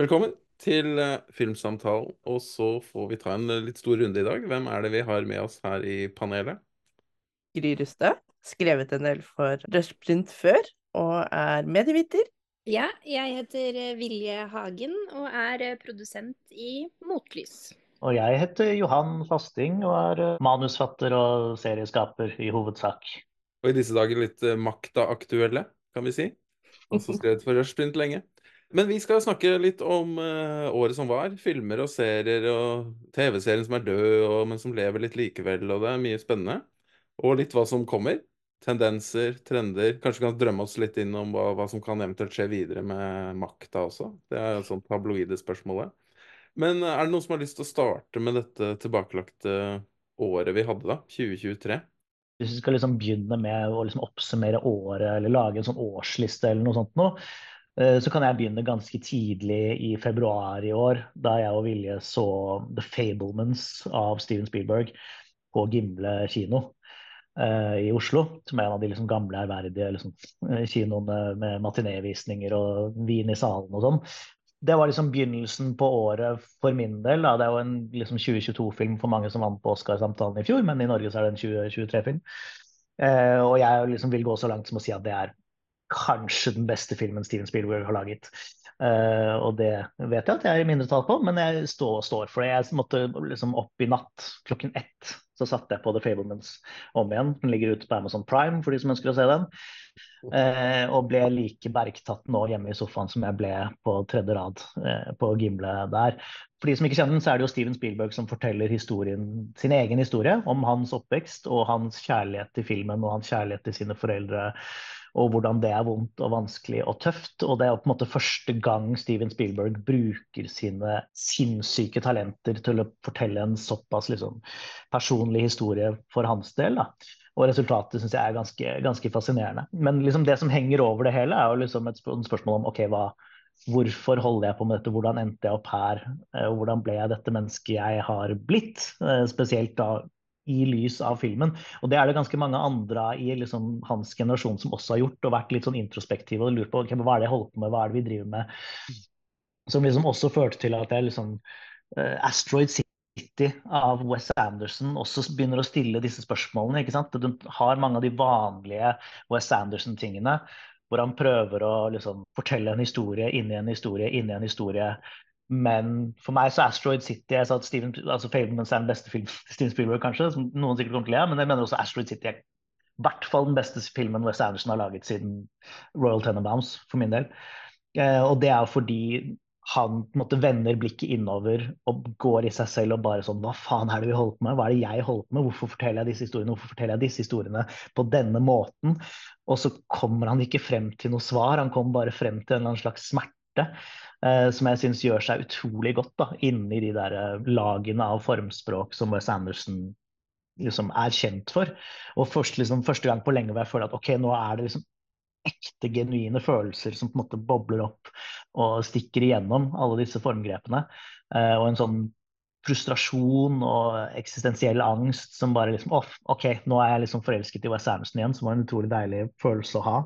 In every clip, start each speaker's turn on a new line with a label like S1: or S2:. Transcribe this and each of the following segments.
S1: Velkommen til eh, Filmsamtalen. Og så får vi ta en eh, litt stor runde i dag. Hvem er det vi har med oss her i panelet?
S2: Gry Rustad. Skrevet en del for Rushprint før, og er medieviter.
S3: Ja, jeg heter eh, Vilje Hagen og er produsent i Motlys.
S4: Og jeg heter Johan Fasting og er manusfatter og serieskaper i hovedsak.
S1: Og i disse dager litt eh, makta-aktuelle, kan vi si. Også skrevet for Rushprint lenge. Men vi skal snakke litt om uh, året som var. Filmer og serier og TV-serien som er død, og, men som lever litt likevel. Og det er mye spennende. Og litt hva som kommer. Tendenser, trender. Kanskje vi kan drømme oss litt inn om hva, hva som kan eventuelt skje videre med makta også. Det er et sånt tabloide spørsmålet. Men eh, er det noen som har lyst til å starte med dette tilbakelagte året vi hadde, da? 2023?
S4: Hvis vi skal liksom begynne med å liksom oppsummere året eller lage en sånn årsliste eller noe sånt noe, så kan jeg begynne ganske tidlig i februar i år, da jeg og Vilje så The Fablements av Steven Spielberg på Gimle kino eh, i Oslo. Som er en av de liksom gamle, ærverdige liksom, eh, kinoene med matinévisninger og vin i salen og sånn. Det var liksom begynnelsen på året for min del. Da. Det er jo en liksom 2022-film for mange som vant på Oscarsamtalen i fjor, men i Norge så er det en 2023-film. Eh, og jeg liksom vil gå så langt som å si at det er kanskje den beste filmen Steven Spielberg har laget. Uh, og det vet jeg at jeg er i mindretall på, men jeg står, står for det. Jeg måtte liksom opp i natt klokken ett. Så satte jeg på The Fablemans om igjen. Den ligger ute på Amazon Prime for de som ønsker å se den. Uh, og ble like bergtatt nå hjemme i sofaen som jeg ble på tredje rad uh, på Gimle der. For de som ikke kjenner den, så er det jo Steven Spielberg som forteller historien, sin egen historie om hans oppvekst og hans kjærlighet til filmen og hans kjærlighet til sine foreldre. Og hvordan det er vondt og vanskelig og tøft. Og det er på en måte første gang Steven Spielberg bruker sine sinnssyke talenter til å fortelle en såpass liksom, personlig historie for hans del. da. Og resultatet syns jeg er ganske, ganske fascinerende. Men liksom det som henger over det hele, er jo liksom et spørsmål om ok, hva, hvorfor holder jeg på med dette, hvordan endte jeg opp her, eh, hvordan ble jeg dette mennesket jeg har blitt? Eh, spesielt da i lys av filmen. Og det er det ganske mange andre i liksom hans generasjon som også har gjort, og vært litt sånn introspektive og lurt på okay, hva er det jeg holder på med, hva er det vi driver med. Som liksom også førte til at jeg liksom uh, Asteroid City av Wes Anderson også begynner å stille disse spørsmålene. ikke sant? Du har mange av de vanlige Wes Anderson-tingene, hvor han prøver å liksom, fortelle en historie inni en historie inni en historie. Men for meg så er Asteroid City jeg sa at Steven, altså Fablemans er den beste filmen Steven Spielberg, kanskje, som noen sikkert kommer til å le men jeg mener også Asteroid City er i hvert fall den beste filmen Wes Anderson har laget siden Royal Tenenbaums, for min del. Eh, og det er fordi han måte vender blikket innover og går i seg selv og bare sånn Hva faen er det vi holder på med? Hva er det jeg holder på med? Hvorfor forteller jeg disse historiene? Hvorfor forteller jeg disse historiene på denne måten? Og så kommer han ikke frem til noe svar, han kommer bare frem til en eller annen slags smerte. Eh, som jeg syns gjør seg utrolig godt da, inni de der eh, lagene av formspråk som Wes Anderson liksom er kjent for. Og først, liksom, første gang på lenge hvor jeg føler at ok, nå er det liksom ekte, genuine følelser som på en måte bobler opp og stikker igjennom alle disse formgrepene. Eh, og en sånn frustrasjon og eksistensiell angst som bare liksom oh, OK, nå er jeg liksom forelsket i Wes Anderson igjen, som var en utrolig deilig følelse å ha.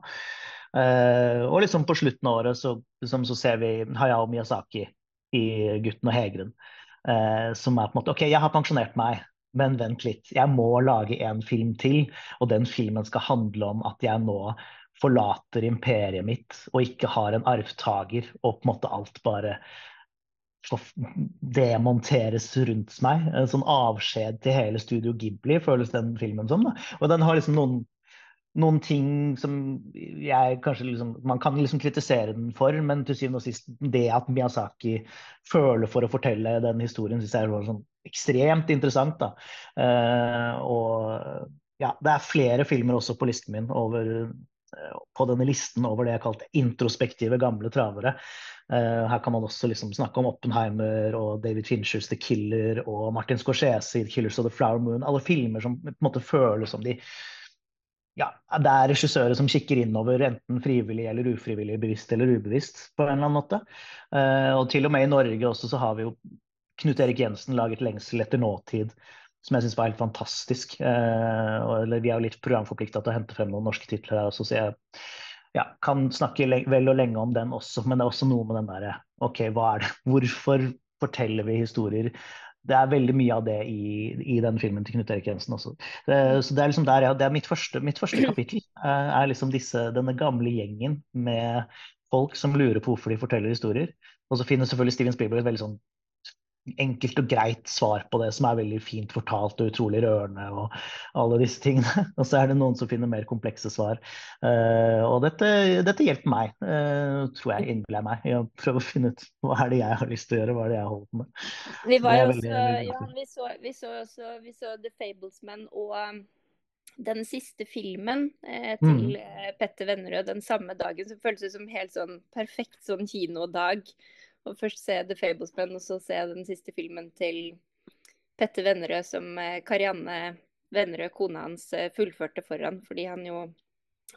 S4: Eh, og liksom på slutten av året så, liksom, så ser vi Hayao Miyazaki i 'Gutten og hegren', Uh, som er på en måte OK, jeg har pensjonert meg. Men vent litt, jeg må lage en film til, og den filmen skal handle om at jeg nå forlater imperiet mitt og ikke har en arvtaker, og på en måte alt bare demonteres rundt meg. En sånn avskjed til hele Studio Ghibli, føles den filmen som. Da. Og den har liksom noen, noen ting som jeg kanskje liksom Man kan liksom kritisere den for, men til syvende og sist det at Miyazaki føler for å fortelle den historien, syns jeg er sånn ekstremt interessant. da. Uh, og ja, det er flere filmer også på listen min over på denne listen over det jeg kalte introspektive gamle travere. Uh, her kan man også liksom snakke om Oppenheimer og David Finchers The Killer og Martin Scorsese i Killers of the Flower Moon. Alle filmer som på en måte føles som de ja, det er regissører som kikker innover, enten frivillig eller ufrivillig, bevisst eller ubevisst, på en eller annen måte. Uh, og til og med i Norge også så har vi jo Knut Erik Jensen laget 'Lengsel etter nåtid', som jeg syns var helt fantastisk. Eh, eller vi er jo litt programforplikta til å hente frem noen norske titler her også, så jeg ja, kan snakke vel og lenge om den også, men det er også noe med den derre OK, hva er det? Hvorfor forteller vi historier? Det er veldig mye av det i, i den filmen til Knut Erik Jensen også. Det, så det er liksom der, ja, det er mitt første, mitt første kapittel. er liksom disse, denne gamle gjengen med folk som lurer på hvorfor de forteller historier. Og så finner selvfølgelig Steven Spielberg et veldig sånn enkelt og greit svar på det, som er veldig fint fortalt og utrolig rørende og alle disse tingene. Og så er det noen som finner mer komplekse svar. Uh, og dette, dette, hjelper meg, uh, tror jeg, innbiller meg, i å prøve å finne ut hva er det jeg har lyst til å gjøre, hva er det jeg holder på med.
S3: Vi var jo også, ja, vi så, vi så også vi så The Fablesman og um, den siste filmen eh, til mm. Petter Vennerød den samme dagen, som føltes som helt sånn perfekt sånn kinodag. Og først se The Fablesman, og så se den siste filmen til Petter Vennerød som eh, Karianne Vennerød, kona hans, eh, fullførte foran, fordi han jo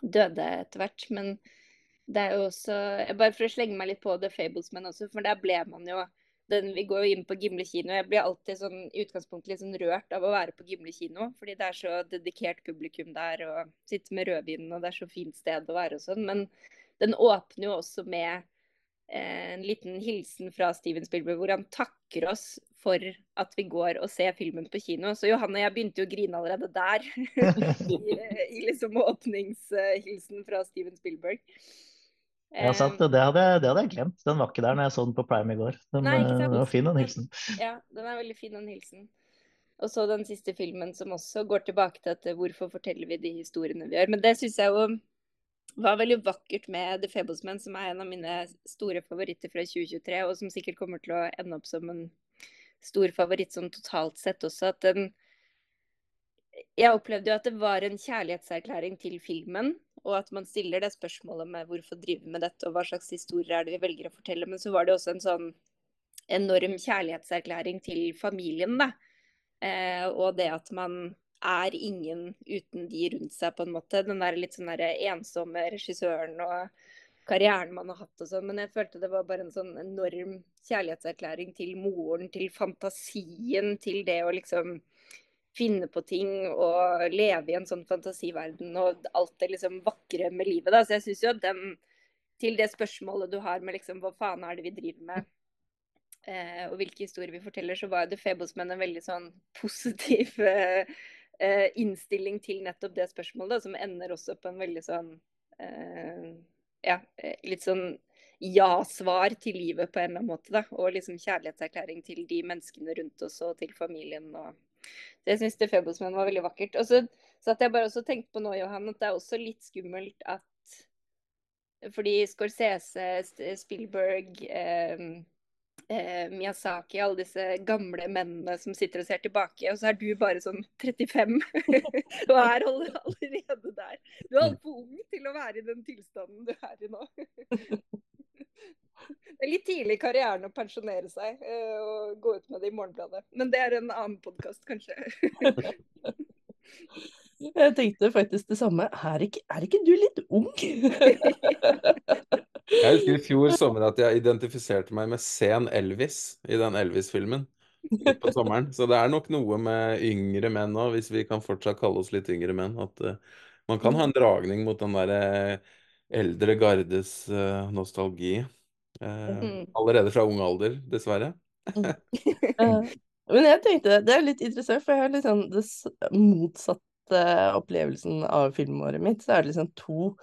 S3: døde etter hvert. Men det er jo også Bare for å slenge meg litt på The Fablesman også, for der ble man jo den, Vi går jo inn på Gimle kino. Jeg blir alltid sånn, i utgangspunktet litt sånn rørt av å være på Gimle kino, fordi det er så dedikert publikum der, og sitte med rødvinen, og det er så fint sted å være og sånn. Men den åpner jo også med en liten hilsen fra Steven Spielberg hvor han takker oss for at vi går og ser filmen på kino. Så Johanne og jeg begynte jo å grine allerede der. I, I, liksom åpningshilsen fra Steven Spielberg.
S4: Ja, sant. Det hadde, det hadde, jeg glemt. Den var ikke der når jeg så den på Prime i går. Den, Nei, den var fin, den hilsen.
S3: Ja, den er veldig fin, den hilsen. Og så den siste filmen som også går tilbake til at hvorfor forteller vi de historiene vi gjør. Men det syns jeg jo var veldig vakkert med The Fablesman, som er en av mine store favoritter fra 2023, og som sikkert kommer til å ende opp som en stor favoritt sånn totalt sett også. At den Jeg opplevde jo at det var en kjærlighetserklæring til filmen, og at man stiller det spørsmålet med hvorfor drive med dette, og hva slags historier er det vi velger å fortelle. Men så var det også en sånn enorm kjærlighetserklæring til familien, da. Eh, og det at man er ingen uten de rundt seg, på en måte. Den der litt sånn der ensomme regissøren og karrieren man har hatt og sånn. Men jeg følte det var bare en sånn enorm kjærlighetserklæring til moren, til fantasien, til det å liksom finne på ting og leve i en sånn fantasiverden og alt det liksom vakre med livet. da. Så jeg syns jo at den, til det spørsmålet du har med liksom hva faen er det vi driver med, eh, og hvilke historier vi forteller, så var jo The Fablesmen en veldig sånn positiv eh, eh, innstilling til nettopp det spørsmålet, som ender også på en veldig sånn eh, Ja, eh, litt sånn ja-svar til livet på en eller annen måte. da, Og liksom kjærlighetserklæring til de menneskene rundt oss og til familien. og så syns The Fablesman var veldig vakkert. Og så satt jeg bare også tenkte på nå, Johan, at det er også litt skummelt at fordi Scorsese, Spielberg eh, eh, Miyazaki, alle disse gamle mennene som sitter og ser tilbake. Og så er du bare sånn 35 og er allerede der. Du er altfor ung til å være i den tilstanden du er i nå. Det er litt tidlig i karrieren å pensjonere seg eh, og gå ut med det i Morgenbladet. Men det er en annen podkast, kanskje.
S2: Jeg tenkte faktisk det samme. Er ikke, er ikke du litt ung?
S1: Jeg husker i fjor sommer at jeg identifiserte meg med sen Elvis i den Elvis-filmen på sommeren. Så det er nok noe med yngre menn òg, hvis vi kan fortsatt kalle oss litt yngre menn. At uh, man kan ha en dragning mot den derre uh, eldre gardes uh, nostalgi. Mm. Allerede fra ung alder, dessverre.
S2: Men jeg tenkte, det er litt interessant, for jeg har liksom den motsatte opplevelsen av filmåret mitt. Så er det liksom to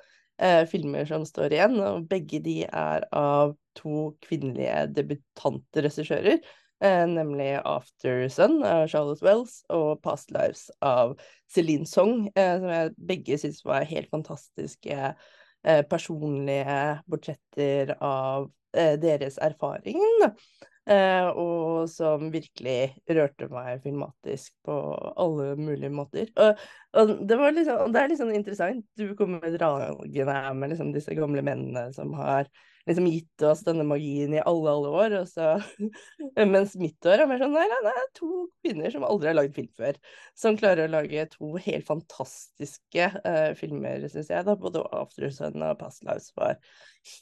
S2: eh, filmer som står igjen, og begge de er av to kvinnelige debutante regissører. Eh, nemlig After Sun av Charlotte Wells og Past Lives av Celine Song, eh, som jeg begge syns var helt fantastiske eh, personlige portretter av eh, deres erfaring. Eh, og som virkelig rørte meg filmatisk på alle mulige måter. Og, og det, liksom, det, er litt sånn interessant. Du kommer dragende her med liksom disse gamle mennene som har liksom gitt oss denne magien i alle, alle år. Så, mens mitt år er mer sånn Nei, nei, nei, to kvinner som aldri har lagd film før. Som klarer å lage to helt fantastiske uh, filmer, syns jeg. da, Både 'After Sun' og 'Past Lives' var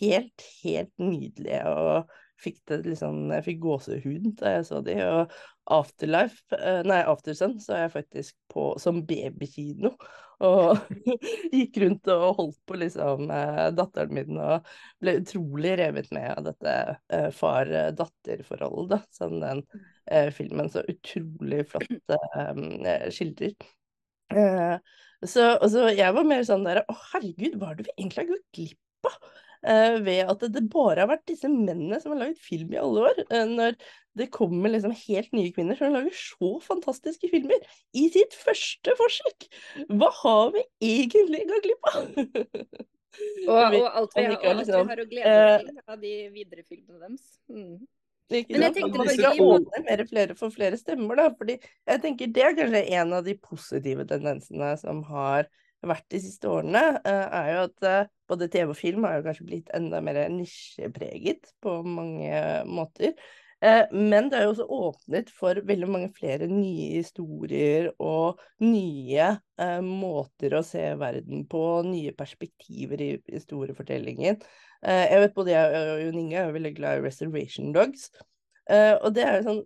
S2: helt, helt nydelige. og fikk det liksom Jeg fikk gåsehud da jeg så de, og Afterlife, eh, nei, Aftersun, så jeg faktisk på som babykino. Og gikk rundt og holdt på liksom eh, datteren min og ble utrolig revet med av dette eh, far-datter-forholdet, da, som den filmen så utrolig flott skildrer. Så, så jeg var mer sånn der Å, herregud, hva er det vi egentlig har gått glipp av? Eh, ved at det bare har vært disse mennene som har laget film i alle år. Eh, når det kommer liksom helt nye kvinner som lager så fantastiske filmer i sitt første forsøk! Hva har vi egentlig gått glipp av?
S3: Og, og alt vi, har, og alt vi
S2: liksom,
S3: har å glede
S2: eh,
S3: oss til av de videre filmene deres. Mm.
S2: Ikke
S3: Men jeg tenkte
S2: man
S3: skal
S2: åpne mer flere for flere stemmer, da. Fordi jeg tenker det er kanskje en av de positive tendensene som har vært de siste årene, eh, er jo at eh, både TV og film har jo kanskje blitt enda mer nisjepreget på mange måter. Eh, Men det har jo også åpnet for veldig mange flere nye historier og nye eh, måter å se verden på, nye perspektiver i historiefortellingen. Eh, Jeg vet både jeg og Jon Inge er veldig glad i Reservation Dogs. Eh, og det er jo sånn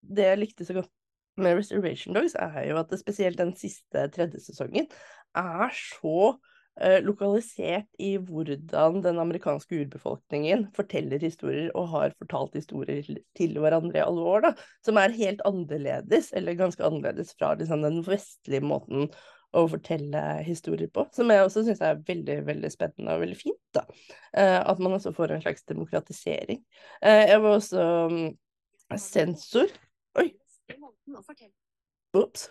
S2: Det jeg likte så godt med Reservation Dogs, er jo at det spesielt den siste tredje sesongen er så eh, lokalisert i hvordan den amerikanske urbefolkningen forteller historier og har fortalt historier til- hverandre i alle år, da, som er helt annerledes, eller ganske annerledes fra liksom, den vestlige måten å fortelle historier på, som jeg også syns er veldig veldig spennende og veldig fint. da. Eh, at man også får en slags demokratisering. Eh, jeg var også mm, sensor. Oi, ops.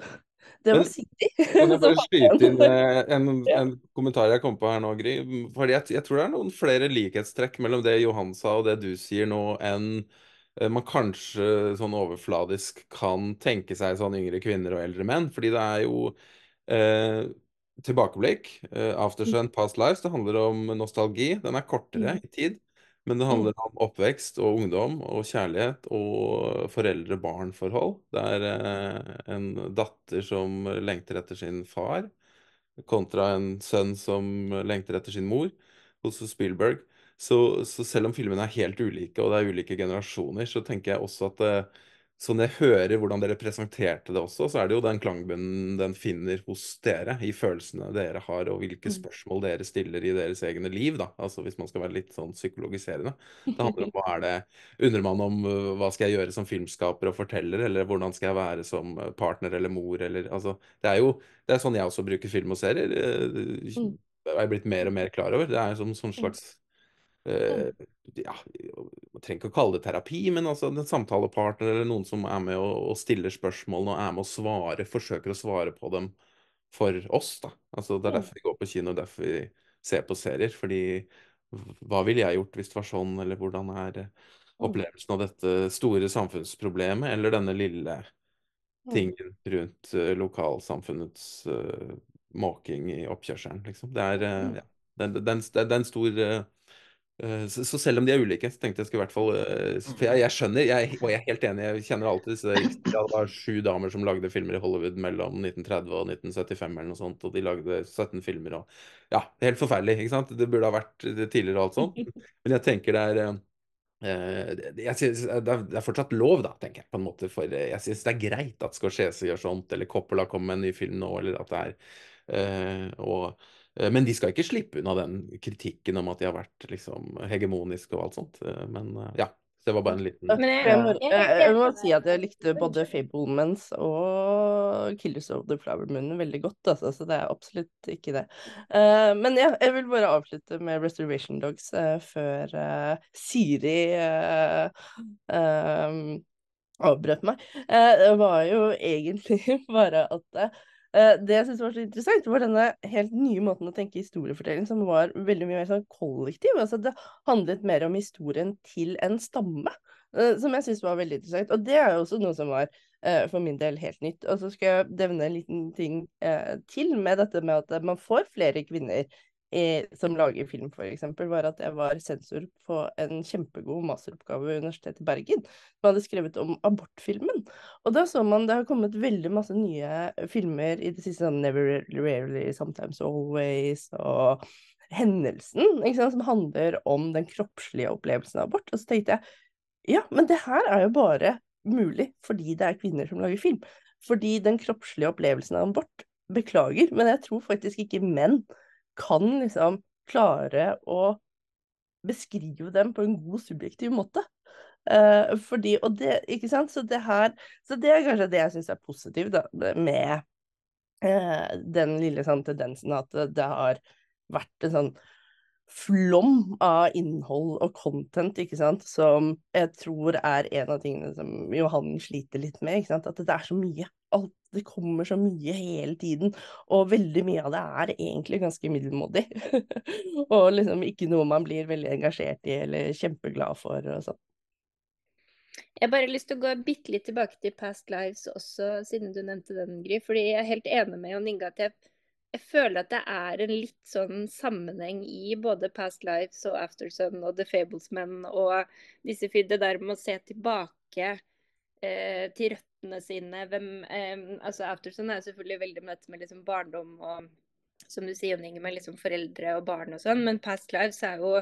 S2: Det var
S1: Men- Kan jeg bare skyte inn eh, en, en kommentar jeg kom på her nå, Gry? Fordi jeg, jeg tror det er noen flere likhetstrekk mellom det Johan sa og det du sier nå, enn eh, man kanskje sånn overfladisk kan tenke seg sånn yngre kvinner og eldre menn. Fordi det er jo eh, tilbakeblikk. Eh, Aftersun Past Lives, det handler om nostalgi. Den er kortere
S2: Mm.
S1: i tid. Men det handler om oppvekst og ungdom og kjærlighet og foreldre-barn-forhold. Det er eh, en datter som lengter etter sin far, kontra en sønn som lengter etter sin mor hos Spielberg. Så, så selv om filmene er helt ulike, og det er ulike generasjoner, så tenker jeg også at eh, så når jeg hører hvordan dere presenterte det også, så er det jo den klangbunnen den finner hos dere, i følelsene dere har, og hvilke
S2: Mm.
S1: spørsmål dere stiller i deres egne liv, da. Altså hvis man skal være litt sånn psykologiserende. Det handler om hva er det Undrer man om uh, hva skal jeg gjøre som filmskaper og forteller, eller hvordan skal jeg være som uh, partner eller mor, eller altså Det er jo det er sånn jeg også bruker film og serier. uh,
S2: Mm.
S1: Det er jeg blitt mer og mer klar over. Det er som sånn slags ja, Man trenger ikke å kalle det terapi, men altså en samtalepartner eller noen som er med og, og stiller spørsmålene og er med å svare, forsøker å svare på dem for oss, da. Altså Det er
S2: Mm.
S1: derfor vi går på kino, derfor vi ser på serier. Fordi hva ville jeg gjort hvis det var sånn, eller hvordan er eh, opplevelsen av dette store samfunnsproblemet, eller denne lille
S2: Mm.
S1: tingen rundt eh, lokalsamfunnets uh, måking i oppkjørselen, liksom. Det er, uh,
S2: Mm.
S1: ja, det, det, det, det er en stor eh, eh, så, så selv om de er ulike, så tenkte jeg skulle i hvert fall eh, For jeg, jeg skjønner, jeg, og jeg er helt enig, jeg kjenner alltid disse Det var sju damer som lagde filmer i Hollywood mellom 1930 og 1975 eller noe sånt, og de lagde 17 filmer og Ja, helt forferdelig, ikke sant? Det burde ha vært tidligere og alt sånt. Men jeg tenker det er eh, Eh, jeg synes, det, er, fortsatt lov, da, tenker jeg. på en måte, For eh, jeg syns det er greit at Scorsese gjør sånt, eller Coppola kommer med en ny film nå, eller at det er eh, og, eh, Men de skal ikke slippe unna den kritikken om at de har vært liksom hegemoniske og alt sånt. Eh, men eh, ja. Så det var bare en liten
S3: jeg-
S2: Jeg må,
S3: jeg
S2: jeg må si at jeg likte både Fablemans og Killers of the Flower Moon veldig godt, altså, så det er absolutt ikke det. Eh, men ja, jeg vil bare avslutte med Reservation Dogs eh, før eh, Siri eh, eh, avbrøt meg. Eh, det var jo egentlig bare at eh, det jeg syns var så interessant, var denne helt nye måten å tenke historiefortelling som var veldig mye mer sånn kollektiv. Altså det handlet mer om historien til en stamme, eh, som jeg syns var veldig interessant. Og det er jo også noe som var eh, for min del helt nytt. Og så skal jeg nevne en liten ting eh, til med dette med at man får flere kvinner i, som lager film, eksempel, var at jeg var sensor på en kjempegod masteroppgave ved Universitetet i Bergen, som hadde skrevet om abortfilmen. Og da så man det har kommet veldig masse nye filmer i det siste, sånn Never Rarely, Sometimes Always, og Hendelsen, sant, som handler om den kroppslige opplevelsen av abort. Og så tenkte jeg Ja, men det her er jo bare mulig fordi det er kvinner som lager film. Fordi den kroppslige opplevelsen av abort Beklager, men jeg tror faktisk ikke menn kan liksom klare å beskrive dem på en god subjektiv måte. Uh, fordi, og det, ikke sant, så det her Så det er kanskje det jeg syns er positivt da, med uh, den lille sånn tendensen at det, har vært en sånn flom av innhold og content, ikke sant, som jeg tror er en av tingene som Johan sliter litt med, ikke sant, at det er så mye. Alt, det kommer så mye hele tiden, og veldig mye av det er egentlig ganske middelmådig. og liksom ikke noe man blir veldig engasjert i eller kjempeglad for og sånn.
S3: Jeg har lyst til å gå bitte litt tilbake til Past Lives også, siden du nevnte den, Gry. Fordi jeg er helt enig med Jon Inge at jeg jeg føler at det er en litt sånn sammenheng i både Past Lives og Aftersun og The Fablesmen og disse det der med å se tilbake eh, til røttene sine. Hvem, eh, altså Afterson er selvfølgelig veldig dette med liksom barndom og som du sier, Inge, med liksom foreldre og barn og sånn, men Past Lives er jo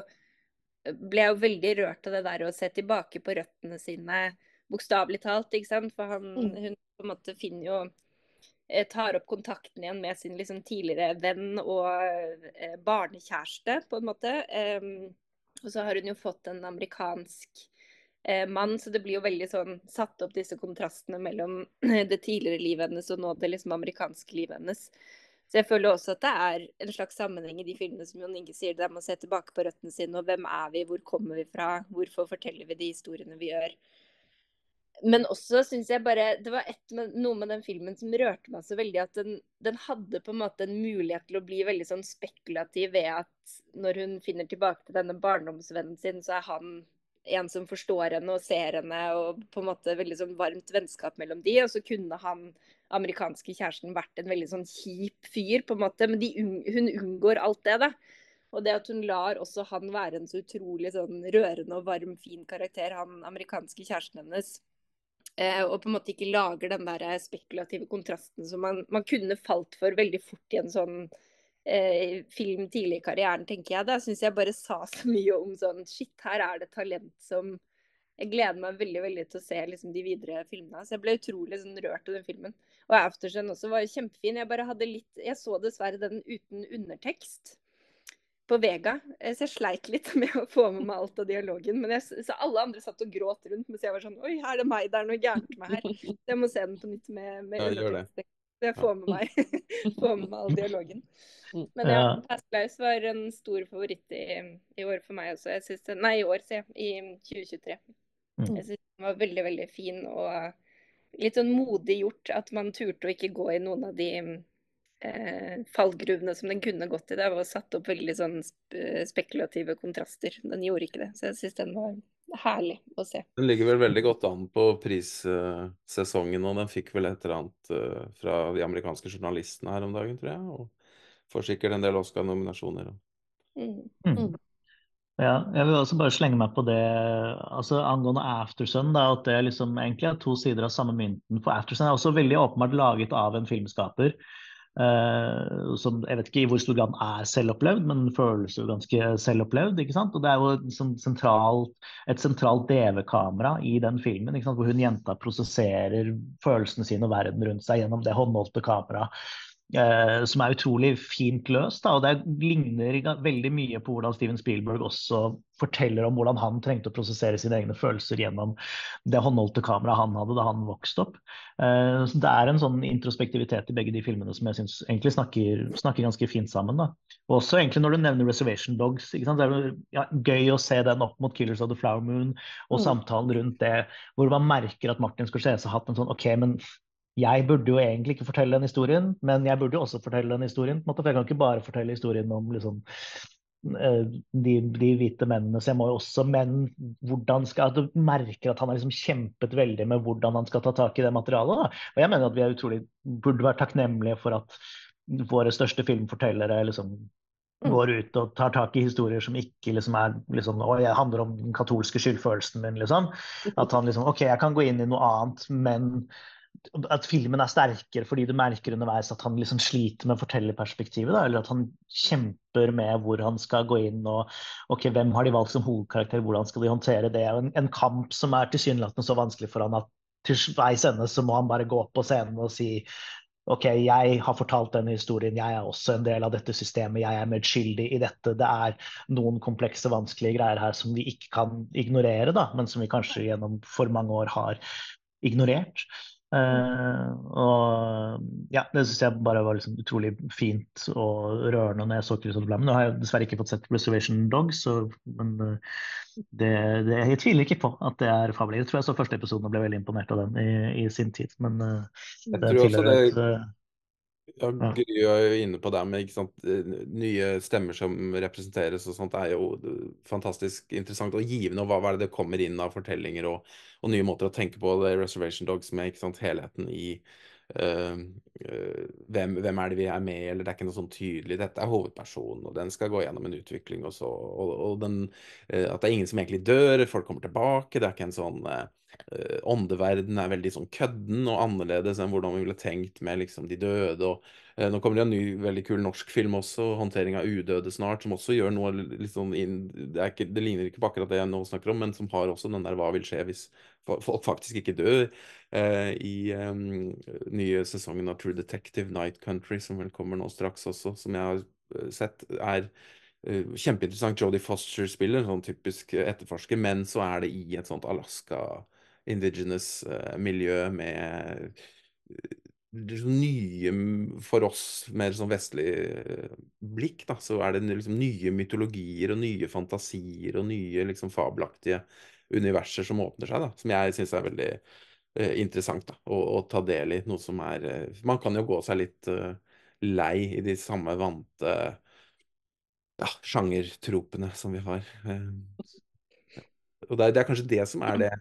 S3: ble jeg jo veldig rørt av det der å se tilbake på røttene sine, bokstavelig talt. ikke sant? For han, mm. hun på en måte finner jo Eh, tar opp kontakten igjen med sin liksom, tidligere venn og eh, barnekjæreste, på en måte. Um, og så har hun jo fått en amerikansk mann, så det blir jo veldig sånn satt opp disse kontrastene mellom det tidligere livet hennes og nå det liksom amerikanske livet hennes. Så jeg føler også at det er en slags sammenheng i de filmene som Jon Inge sier, der man ser tilbake på røttene sine, og hvem er vi, hvor kommer vi fra, hvorfor forteller vi de historiene vi gjør. Men også syns jeg bare Det var med, noe med den filmen som rørte meg så veldig, at den, den, hadde på en måte en mulighet til å bli veldig sånn spekulativ ved at når hun finner tilbake til denne barndomsvennen sin, så er han en som forstår henne og ser henne, og på en måte veldig sånn varmt vennskap mellom de, og så kunne han amerikanske kjæresten vært en veldig sånn kjip fyr, på en måte, men de, hun unngår alt det, da. Og det at hun lar også han være en så utrolig sånn rørende og varm, fin karakter, han amerikanske kjæresten hennes. Eh, og på en måte ikke lager den der spekulative kontrasten som man, man kunne falt for veldig fort i en sånn eh, film tidlig i karrieren, tenker jeg. Da syns jeg bare sa så mye om sånn Shit, her er det talent som Jeg gleder meg veldig veldig til å se liksom, de videre filmene. Så jeg ble utrolig sånn, rørt av den filmen. Og Aftersun også var kjempefin. Jeg bare hadde litt Jeg så dessverre den uten undertekst på Vega. Eh, så jeg sleit litt med å få med meg alt av dialogen. Men jeg, så alle andre satt og gråt rundt, mens jeg var sånn Oi, her er det meg, det er noe gærent med her. Så jeg må se den på nytt med, med
S1: ja,
S3: jeg får med meg, får med meg all dialogen. Men ja, Past Lives var en stor favoritt i, i, år for meg også. Synes, nei, i år, sier jeg. I 2023. Mm. Jeg syns den var veldig, veldig fin og litt sånn modig gjort. At man turte å ikke gå i noen av de eh, fallgruvene som den kunne gått i. Det var satt opp veldig sånn spekulative kontraster. Den gjorde ikke det. Så jeg syns den var herlig å se.
S1: Den ligger vel veldig godt an på prissesongen, og den fikk vel et eller annet uh, fra de amerikanske journalistene her om dagen, tror jeg. Og får sikkert en del Oscar-nominasjoner.
S4: Mm. Mm. Ja, jeg vil også bare slenge meg på det altså angående Aftersun. Da, at det liksom egentlig er to sider av samme mynten. For Aftersun er også veldig åpenbart laget av en filmskaper Uh, som jeg vet ikke i hvor stor grad er selvopplevd, men føles jo ganske selvopplevd. ikke sant? Og Det er jo sånn sentralt, et sentralt DV-kamera i den filmen, ikke sant? hvor hun jenta prosesserer følelsene sine og verden rundt seg gjennom det håndholdte kameraet. Eh, som er utrolig fint løst. Da, og Det ligner veldig mye på hvordan Steven Spielberg også forteller om hvordan han trengte å prosessere sine egne følelser gjennom det håndholdte kameraet han hadde da han vokste opp. Eh, så Det er en sånn introspektivitet i begge de filmene som jeg syns egentlig snakker, snakker, ganske fint sammen. da. Og også egentlig når du nevner Reservation Dogs, det er ja, gøy å se den opp mot Killers of the Flower Moon og mm. samtalen rundt det, hvor man merker at Martin Scorsese har hatt en sånn OK, men jeg burde jo egentlig ikke fortelle den historien, men jeg burde jo også fortelle den historien. For jeg kan ikke bare fortelle historien om liksom, eh, de, de, hvite mennene, så jeg må jo også Men hvordan skal Du merker at han har liksom kjempet veldig med hvordan han skal ta tak i det materialet. Da. Og jeg mener at vi er utrolig burde være takknemlige for at våre største filmfortellere liksom mm. går ut og tar tak i historier som ikke liksom er liksom, å, jeg handler om den katolske skyldfølelsen min. Liksom. At han liksom OK, jeg kan gå inn i noe annet, men at filmen er sterkere fordi du merker underveis at han liksom sliter med fortellerperspektivet. Da, eller at han kjemper med hvor han skal gå inn og ok, hvem har de valgt som hovedkarakter, hvordan skal de håndtere det. En, en kamp som er tilsynelatende så vanskelig for han at til veis ende så må han bare gå på scenen og si OK, jeg har fortalt denne historien, jeg er også en del av dette systemet, jeg er medskyldig i dette. Det er noen komplekse, vanskelige greier her som vi ikke kan ignorere, da, men som vi kanskje gjennom for mange år har ignorert. Uh, og ja, Det syns jeg bare var liksom utrolig fint og rørende når jeg så Chris Blam. Nå har jeg dessverre ikke fått sett Reservation Dogs, så, men uh, det, det, jeg tviler ikke på at det er fabelaktig. Jeg tror jeg så første episoden og ble veldig imponert av den i, i sin tid. Men uh,
S1: det også et, ja, Gry er jo inne på det med sant, nye stemmer som representeres og sånt. er jo fantastisk interessant og givende. Og hva, er det det kommer inn av fortellinger og, og, nye måter å tenke på det er Reservation Dogs med helheten i hvem, hvem, er det vi er med eller det er ikke noe sånn tydelig. Dette er hovedpersonen, og den skal gå gjennom en utvikling. Og, så, og, og den, uh, at det er ingen som egentlig dør, folk kommer tilbake. Det er ikke en sånn uh, åndeverden er veldig sånn kødden og annerledes enn hvordan vi ville tenkt med liksom de døde. og Nå kommer det en ny veldig kul norsk film også, 'Håndtering av udøde' snart, som også gjør noe litt sånn inn, det, ikke, det, ligner ikke på akkurat det jeg nå snakker om, men som har også den der 'hva vil skje hvis folk faktisk ikke dør', i um, nye sesongen av True Detective Night Country, som vel kommer nå straks også, som jeg har sett, er kjempeinteressant. Jodie Foster spiller, sånn typisk etterforsker, men så er det i et sånt Alaska indigenous miljø med liksom nye For oss mer sånn vestlig blikk, da, så er det liksom nye mytologier og nye fantasier og nye liksom fabelaktige universer som åpner seg, da, som jeg syns er veldig interessant da, å, å, ta del i. Noe som er Man kan jo gå seg litt lei i de samme vante ja, sjangertropene som vi har. Og det er, det er, kanskje det som er det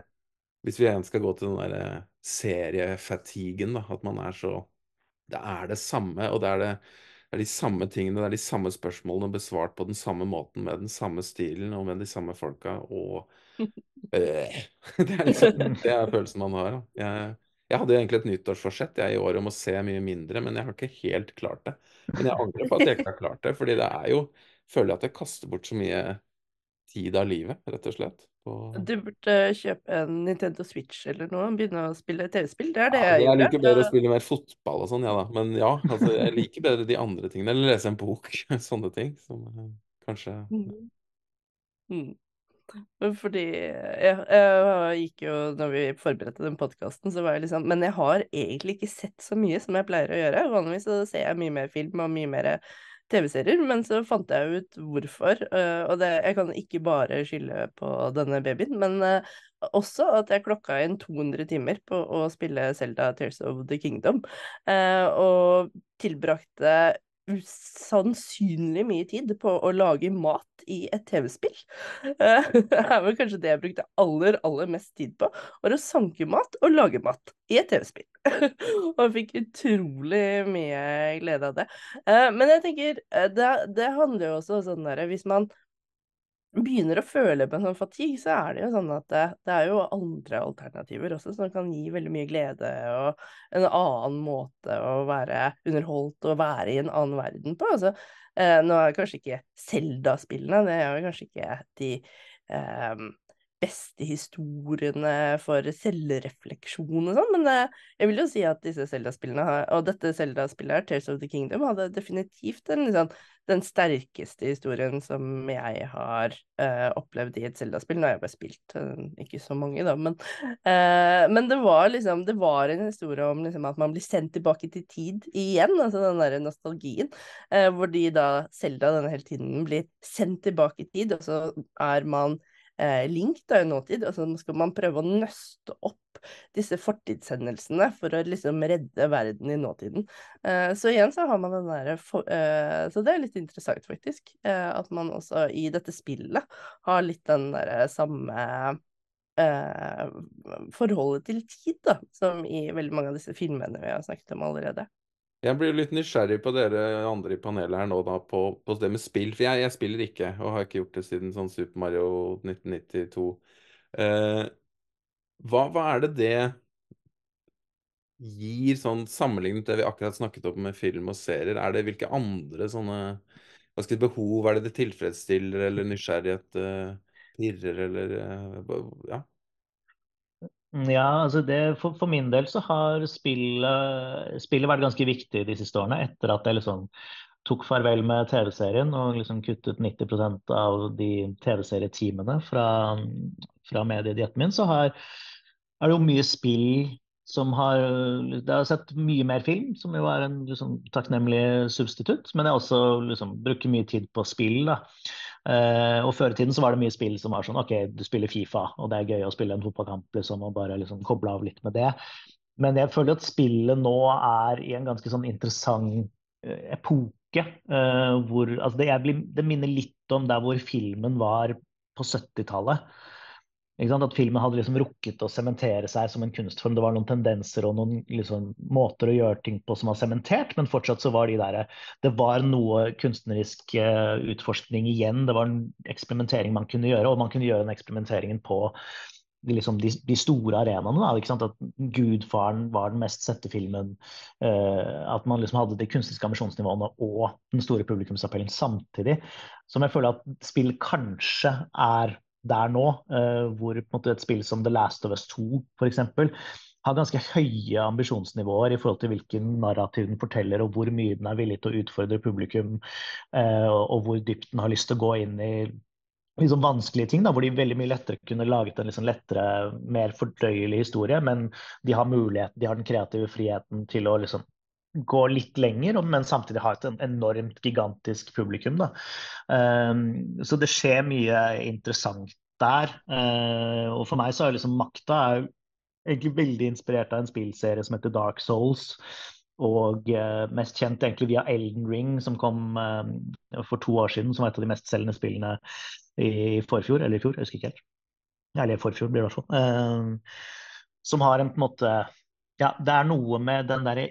S1: hvis vi igjen skal gå til den derre seriefatiguen, da, at man er så Det er det samme, og det er, det, det er de samme tingene, det er de samme spørsmålene besvart på den samme måten, med den samme stilen og med de samme folka, og Det er liksom det er følelsen man har. Jeg, jeg hadde egentlig et nyttårsforsett jeg i år om å se mye mindre, men jeg har ikke helt klart det. Men jeg angrer på at jeg ikke har klart det, fordi det er jo Føler jeg at jeg kaster bort så mye tid av livet, rett og slett.
S2: Og... Du burde kjøpe en Nintendo Switch eller noe, begynne å spille TV-spill. Det er det
S1: ja,
S2: jeg
S1: gjør. Jeg liker bedre å spille mer fotball og sånn, ja da. Men ja, altså, jeg liker bedre de andre tingene. Eller lese en bok. Sånne ting som uh, kanskje
S2: mm. Mm. Fordi jeg, jeg, gikk jo Når vi forberedte den podkasten, så var jeg liksom Men jeg har egentlig ikke sett så mye som jeg pleier å gjøre. Vanligvis så ser jeg mye mer film og mye mer TV-serier, men så fant jeg ut hvorfor. Uh, og det, jeg kan ikke bare skylde på denne babyen, men uh, også at jeg klokka inn 200 timer på å spille Selda Tears of the Kingdom. Uh, og tilbrakte usannsynlig mye tid på å lage mat i et TV-spill. Det er vel kanskje det jeg brukte aller, aller mest tid på. Var å sanke mat og lage mat i et TV-spill. og jeg fikk utrolig mye glede av det. Eh, men jeg tenker, eh, det, det handler jo også om sånn derre Hvis man begynner å føle på en sånn fatigue, så er det jo sånn at det, det, er jo andre alternativer også som kan gi veldig mye glede, og en annen måte å være underholdt og være i en annen verden på. Altså, eh, nå er kanskje ikke Zelda-spillene, det er jo kanskje ikke de eh, beste historiene for selvrefleksjon og sånn, men eh, jeg vil jo si at disse Zelda-spillene, og dette Zelda-spillet her, Tears of the Kingdom, hadde definitivt den, liksom, den sterkeste historien som jeg har uh, opplevd i et Zelda-spill. Nå har jeg bare spilt uh, ikke så mange, da, men, uh, men det var liksom Det var en historie om liksom, at man blir sendt tilbake til tid igjen, altså den derre nostalgien, hvor de da Zelda denne hele tiden blir sendt tilbake i tid, og så er man Link da, i nåtid. Altså, skal man prøve å nøste opp disse fortidshendelsene for å liksom redde verden i nåtiden. Eh, så igjen så har man den derre eh, Så det er litt interessant, faktisk. Eh, at man også i dette spillet har litt den derre samme eh, forholdet til tid, da, som i veldig mange av disse filmene vi har snakket om allerede.
S1: Jeg blir litt nysgjerrig på dere andre i panelet her nå, da, på, på det med spill. For jeg, jeg, spiller ikke, og har ikke gjort det siden sånn Super Mario 1992. Eh, hva, hva, er det det gir sånn sammenlignet det vi akkurat snakket om med film og serier? Er det hvilke andre sånne hva skal jeg, behov er det det tilfredsstiller, eller nysgjerrighet uh, pirrer, eller uh, ja?
S4: Ja, altså det, for, for, min del så har spillet, spillet vært ganske viktig de siste årene. Etter at jeg liksom tok farvel med TV-serien og liksom kuttet 90% av de TV-serietimene fra, fra mediedietten min, så har, er det jo mye spill som har Det har sett mye mer film, som jo er en liksom, takknemlig substitutt. Men jeg også liksom, bruker mye tid på spill. da. Uh, og Før i tiden så var det mye spill som var sånn OK, du spiller Fifa, og det er gøy å spille en fotballkamp liksom, og bare liksom, koble av litt med det. Men jeg føler at spillet nå er i en ganske sånn interessant uh, epoke. Uh, hvor, altså det, blir, det, minner litt om der hvor filmen var på 70-tallet. At filmen hadde liksom rukket å sementere seg som en kunstform. Det var noen tendenser og noen liksom, måter å gjøre ting på som var sementert, men fortsatt så var de der Det var noe kunstnerisk uh, utforskning igjen. Det var en eksperimentering man kunne gjøre, og man kunne gjøre den eksperimenteringen på liksom, de, de, store arenaene. At Gudfaren var den mest sette filmen. Uh, at man liksom hadde de kunstneriske ambisjonsnivåene og den store publikumsappellen samtidig. Som jeg føler at spill kanskje er der nå, uh, hvor måte, et spill som The Last of Us 2 f.eks. har ganske høye ambisjonsnivåer i forhold til hvilken narrativ den forteller, og hvor mye den er villig til å utfordre publikum, uh, og hvor dypt den har lyst til å gå inn i liksom vanskelige ting, da, hvor de veldig mye lettere kunne laget en liksom lettere, mer fordøyelig historie, men de har mulighet, de har den kreative friheten til å liksom gå litt lenger, men samtidig ha et enormt gigantisk publikum. Da. Ehm, så det skjer mye interessant der. Eh, og for meg så er liksom makta egentlig veldig inspirert av en spillserie som heter Dark Souls. Og eh, mest kjent egentlig via Elden Ring, som kom eh, for to år siden. Som var et av de mestselgende spillene i forfjor, eller i fjor, jeg husker ikke helt. Eller i forfjor, blir det i hvert fall. som har en på en måte Ja, det er noe med den derre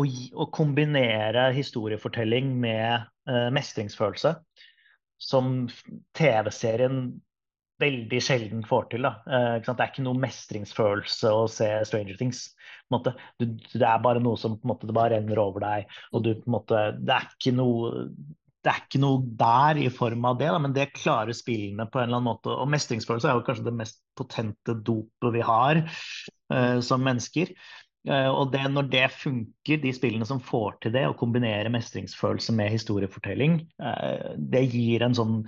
S4: å, å kombinere historiefortelling med uh, mestringsfølelse, som TV-serien veldig sjelden får til. Uh, det er ikke noe mestringsfølelse å se Stranger Things. Du, det er bare noe som måte, det bare renner over deg. og du, måte, det, er noe, det er ikke noe der i form av det, da, men det klarer spillene på en eller annen måte. Og mestringsfølelse er jo kanskje det mest potente dopet vi har uh, som mennesker. Eh, og det, når det funker, de spillene som får til det, å kombinere mestringsfølelse med historiefortelling, eh, det gir en sånn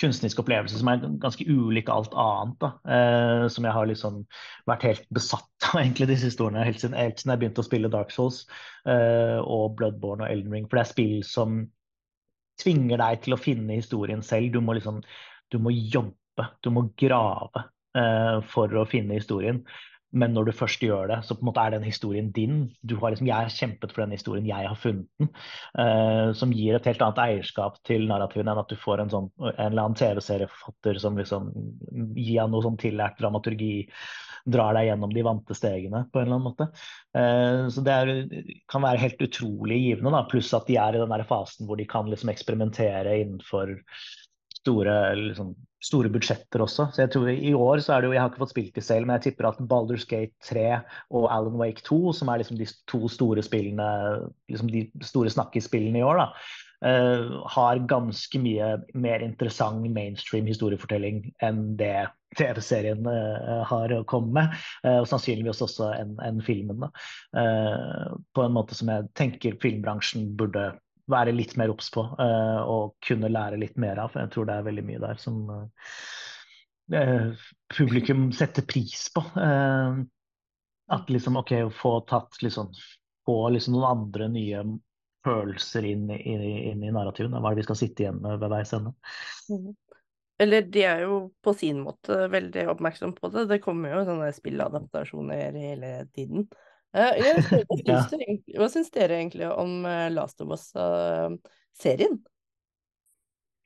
S4: kunstnerisk opplevelse som er ganske ulik alt annet. Da. Eh, som jeg har liksom vært helt besatt av egentlig de siste årene, helt siden, jeg begynte å spille Dark Souls og Bloodborne og Elden Ring. For det er spill som tvinger deg til å finne historien selv. Du må liksom du må jobbe, du må grave for å finne historien. Men når du først gjør det, så på en måte er den historien din. Du har liksom, jeg har kjempet for den historien, jeg har funnet den. Uh, som gir et helt annet eierskap til narrativen enn at du får en, sånn, en eller annen TV-serieforfatter som liksom gir deg noe sånn tillært dramaturgi, drar deg gjennom de vante stegene på en eller annen måte. Uh, så det er, kan være helt utrolig givende, da. pluss at de er i den der fasen hvor de kan liksom eksperimentere innenfor store liksom, store budsjetter også. Så jeg tror I år så er det jo, jeg har ikke fått spilt det selv, men jeg tipper at Baldur's Gate 3 og Alan Wake 2, som er liksom de to store spillene, liksom de store snakkespillene i år, da, uh, har ganske mye mer interessant mainstream historiefortelling enn det TV-serien uh, har kommet med. Uh, og sannsynligvis også enn en filmen. da, På en måte som jeg tenker filmbransjen burde være litt mer obs på uh, og kunne lære litt mer av. For jeg tror det er veldig mye der som uh, publikum setter pris på. Uh, at liksom, OK, å få tatt liksom Få liksom noen andre nye følelser inn, inn, inn i narrativen. Hva er det vi skal sitte igjen med ved veis ende?
S2: Mm. Eller de er jo på sin måte veldig oppmerksom på det. Det kommer jo sånne spilladaptasjoner hele tiden. Uh, jeg, hva, syns hva syns dere egentlig om uh, Last of Us-serien?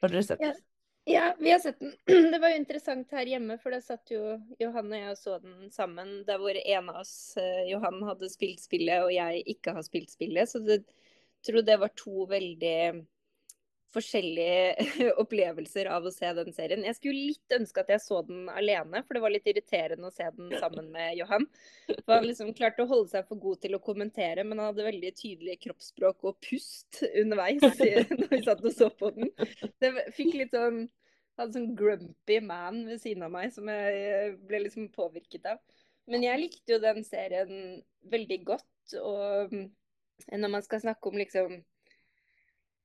S2: Har dere sett
S3: den? Ja. ja. vi har sett den. Det var jo interessant her hjemme, for da satt jo Johan og jeg og så den sammen. Der hvor en av oss, Johan, hadde spilt spillet, og jeg ikke har spilt spillet. Så jeg tror det var to veldig forskjellige opplevelser av å se den serien. Jeg skulle litt ønske at jeg så den alene, for det var litt irriterende å se den sammen med Johan. For Han liksom klarte å holde seg for god til å kommentere, men han hadde veldig tydelig kroppsspråk og pust underveis når vi satt og så på den. Det fikk litt sånn hadde sånn grumpy man ved siden av meg som jeg ble liksom påvirket av. Men jeg likte jo den serien veldig godt. Og når man skal snakke om liksom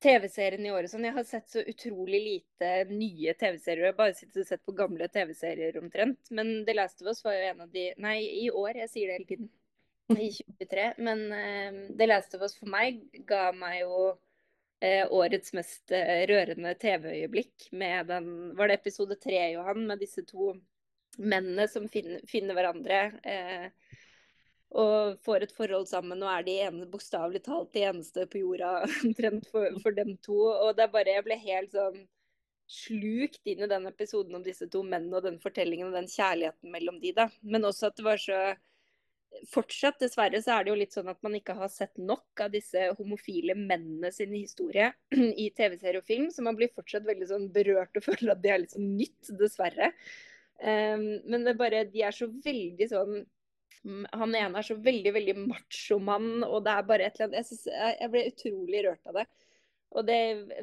S3: TV-serien i året sånn. Jeg har sett så utrolig lite nye TV-serier. Jeg har bare sittet og sett på gamle TV-serier omtrent. Men The Last of Us var jo en av de Nei, i år. Jeg sier det hele tiden. I 23. Men uh, The Last of Us for meg ga meg jo uh, årets mest uh, rørende TV-øyeblikk med den Var det episode tre, Johan? Med disse to mennene som finner, finner hverandre. Eh, og får et forhold sammen og er de bokstavelig talt de eneste på jorda omtrent for, for, dem to. Og det er bare Jeg ble helt sånn slukt inn i den episoden om disse to mennene og den fortellingen og den kjærligheten mellom de, da. Men også at det var så Fortsatt, dessverre, så er det jo litt sånn at man ikke har sett nok av disse homofile mennene sin historie i TV-serie og film, så man blir fortsatt veldig sånn berørt og føler at det er litt sånn nytt, dessverre. Um, men det er bare, de er så veldig sånn han ene er så veldig veldig machomann, og det er bare et eller annet jeg, synes, jeg, ble utrolig rørt av det. Og det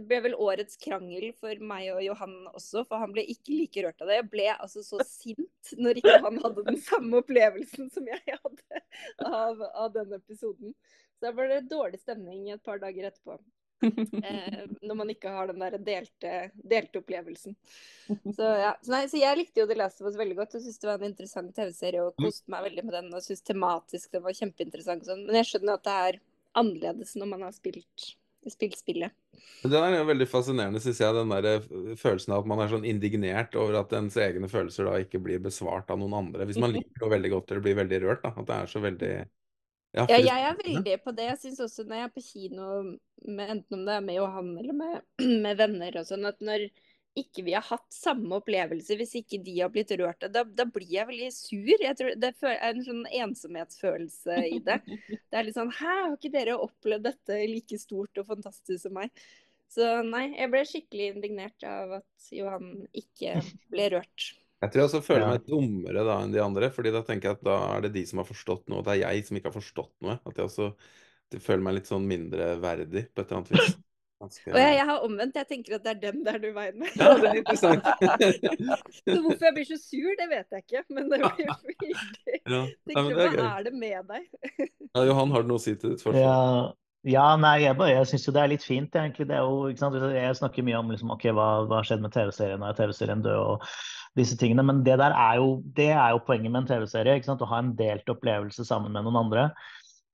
S3: ble vel årets krangel for meg og Johan også, for han ble ikke like rørt av det. Jeg ble altså så sint når ikke han hadde den samme opplevelsen som jeg hadde av, av den episoden. Så da var det dårlig stemning et par dager etterpå. Eh, når man ikke har den der delte, delte opplevelsen. Så, ja. så, nei, så, jeg likte jo The Last of Us veldig godt og syntes det var en interessant TV-serie og koste meg veldig med den. Og syntes tematisk den var kjempeinteressant. Sånn. Men jeg skjønner at det er annerledes når man har spilt, spilt spillet.
S1: Det er jo veldig fascinerende, syns jeg, den der eh, følelsen av at man er sånn indignert over at ens egne følelser da ikke blir besvart av noen andre. Hvis man liker det veldig godt eller blir veldig rørt. da, At det er så veldig
S3: ja, ja, jeg er veldig på det. Jeg syns også når jeg er på kino, med, enten om det er med Johan eller med, med venner og sånn, at når ikke vi har hatt samme opplevelse, hvis ikke de har blitt rørt, da, da blir jeg veldig sur. Jeg tror Det er en sånn ensomhetsfølelse i det. Det er litt sånn Hæ, har ikke dere opplevd dette like stort og fantastisk som meg? Så nei, jeg ble skikkelig indignert av at Johan ikke ble rørt.
S1: Jeg tror jeg også føler meg dummere da enn de andre, fordi da tenker jeg at da er det de som har forstått noe, og det er jeg som ikke har forstått noe. At jeg også føler meg litt sånn mindre verdig på et eller annet vis.
S3: Ganske... Og jeg, jeg, har omvendt. Jeg tenker at det er dem det er du veien med.
S1: Ja, det er interessant.
S3: så hvorfor jeg blir så sur, det vet jeg ikke. Men det blir veldig ja. Tenker, ja, Hva er det med deg?
S1: ja, Johan, har du noe å si til ditt forsvar?
S4: Ja. Ja, nei, jeg, bare, jeg syns jo det er litt fint, egentlig. Det er jo, ikke sant? Jeg snakker mye om liksom, ok, hva har skjedd med TV-serien, er TV-serien død? og disse tingene. Men det der er jo, det er jo poenget med en TV-serie. Å ha en delt opplevelse sammen med noen andre.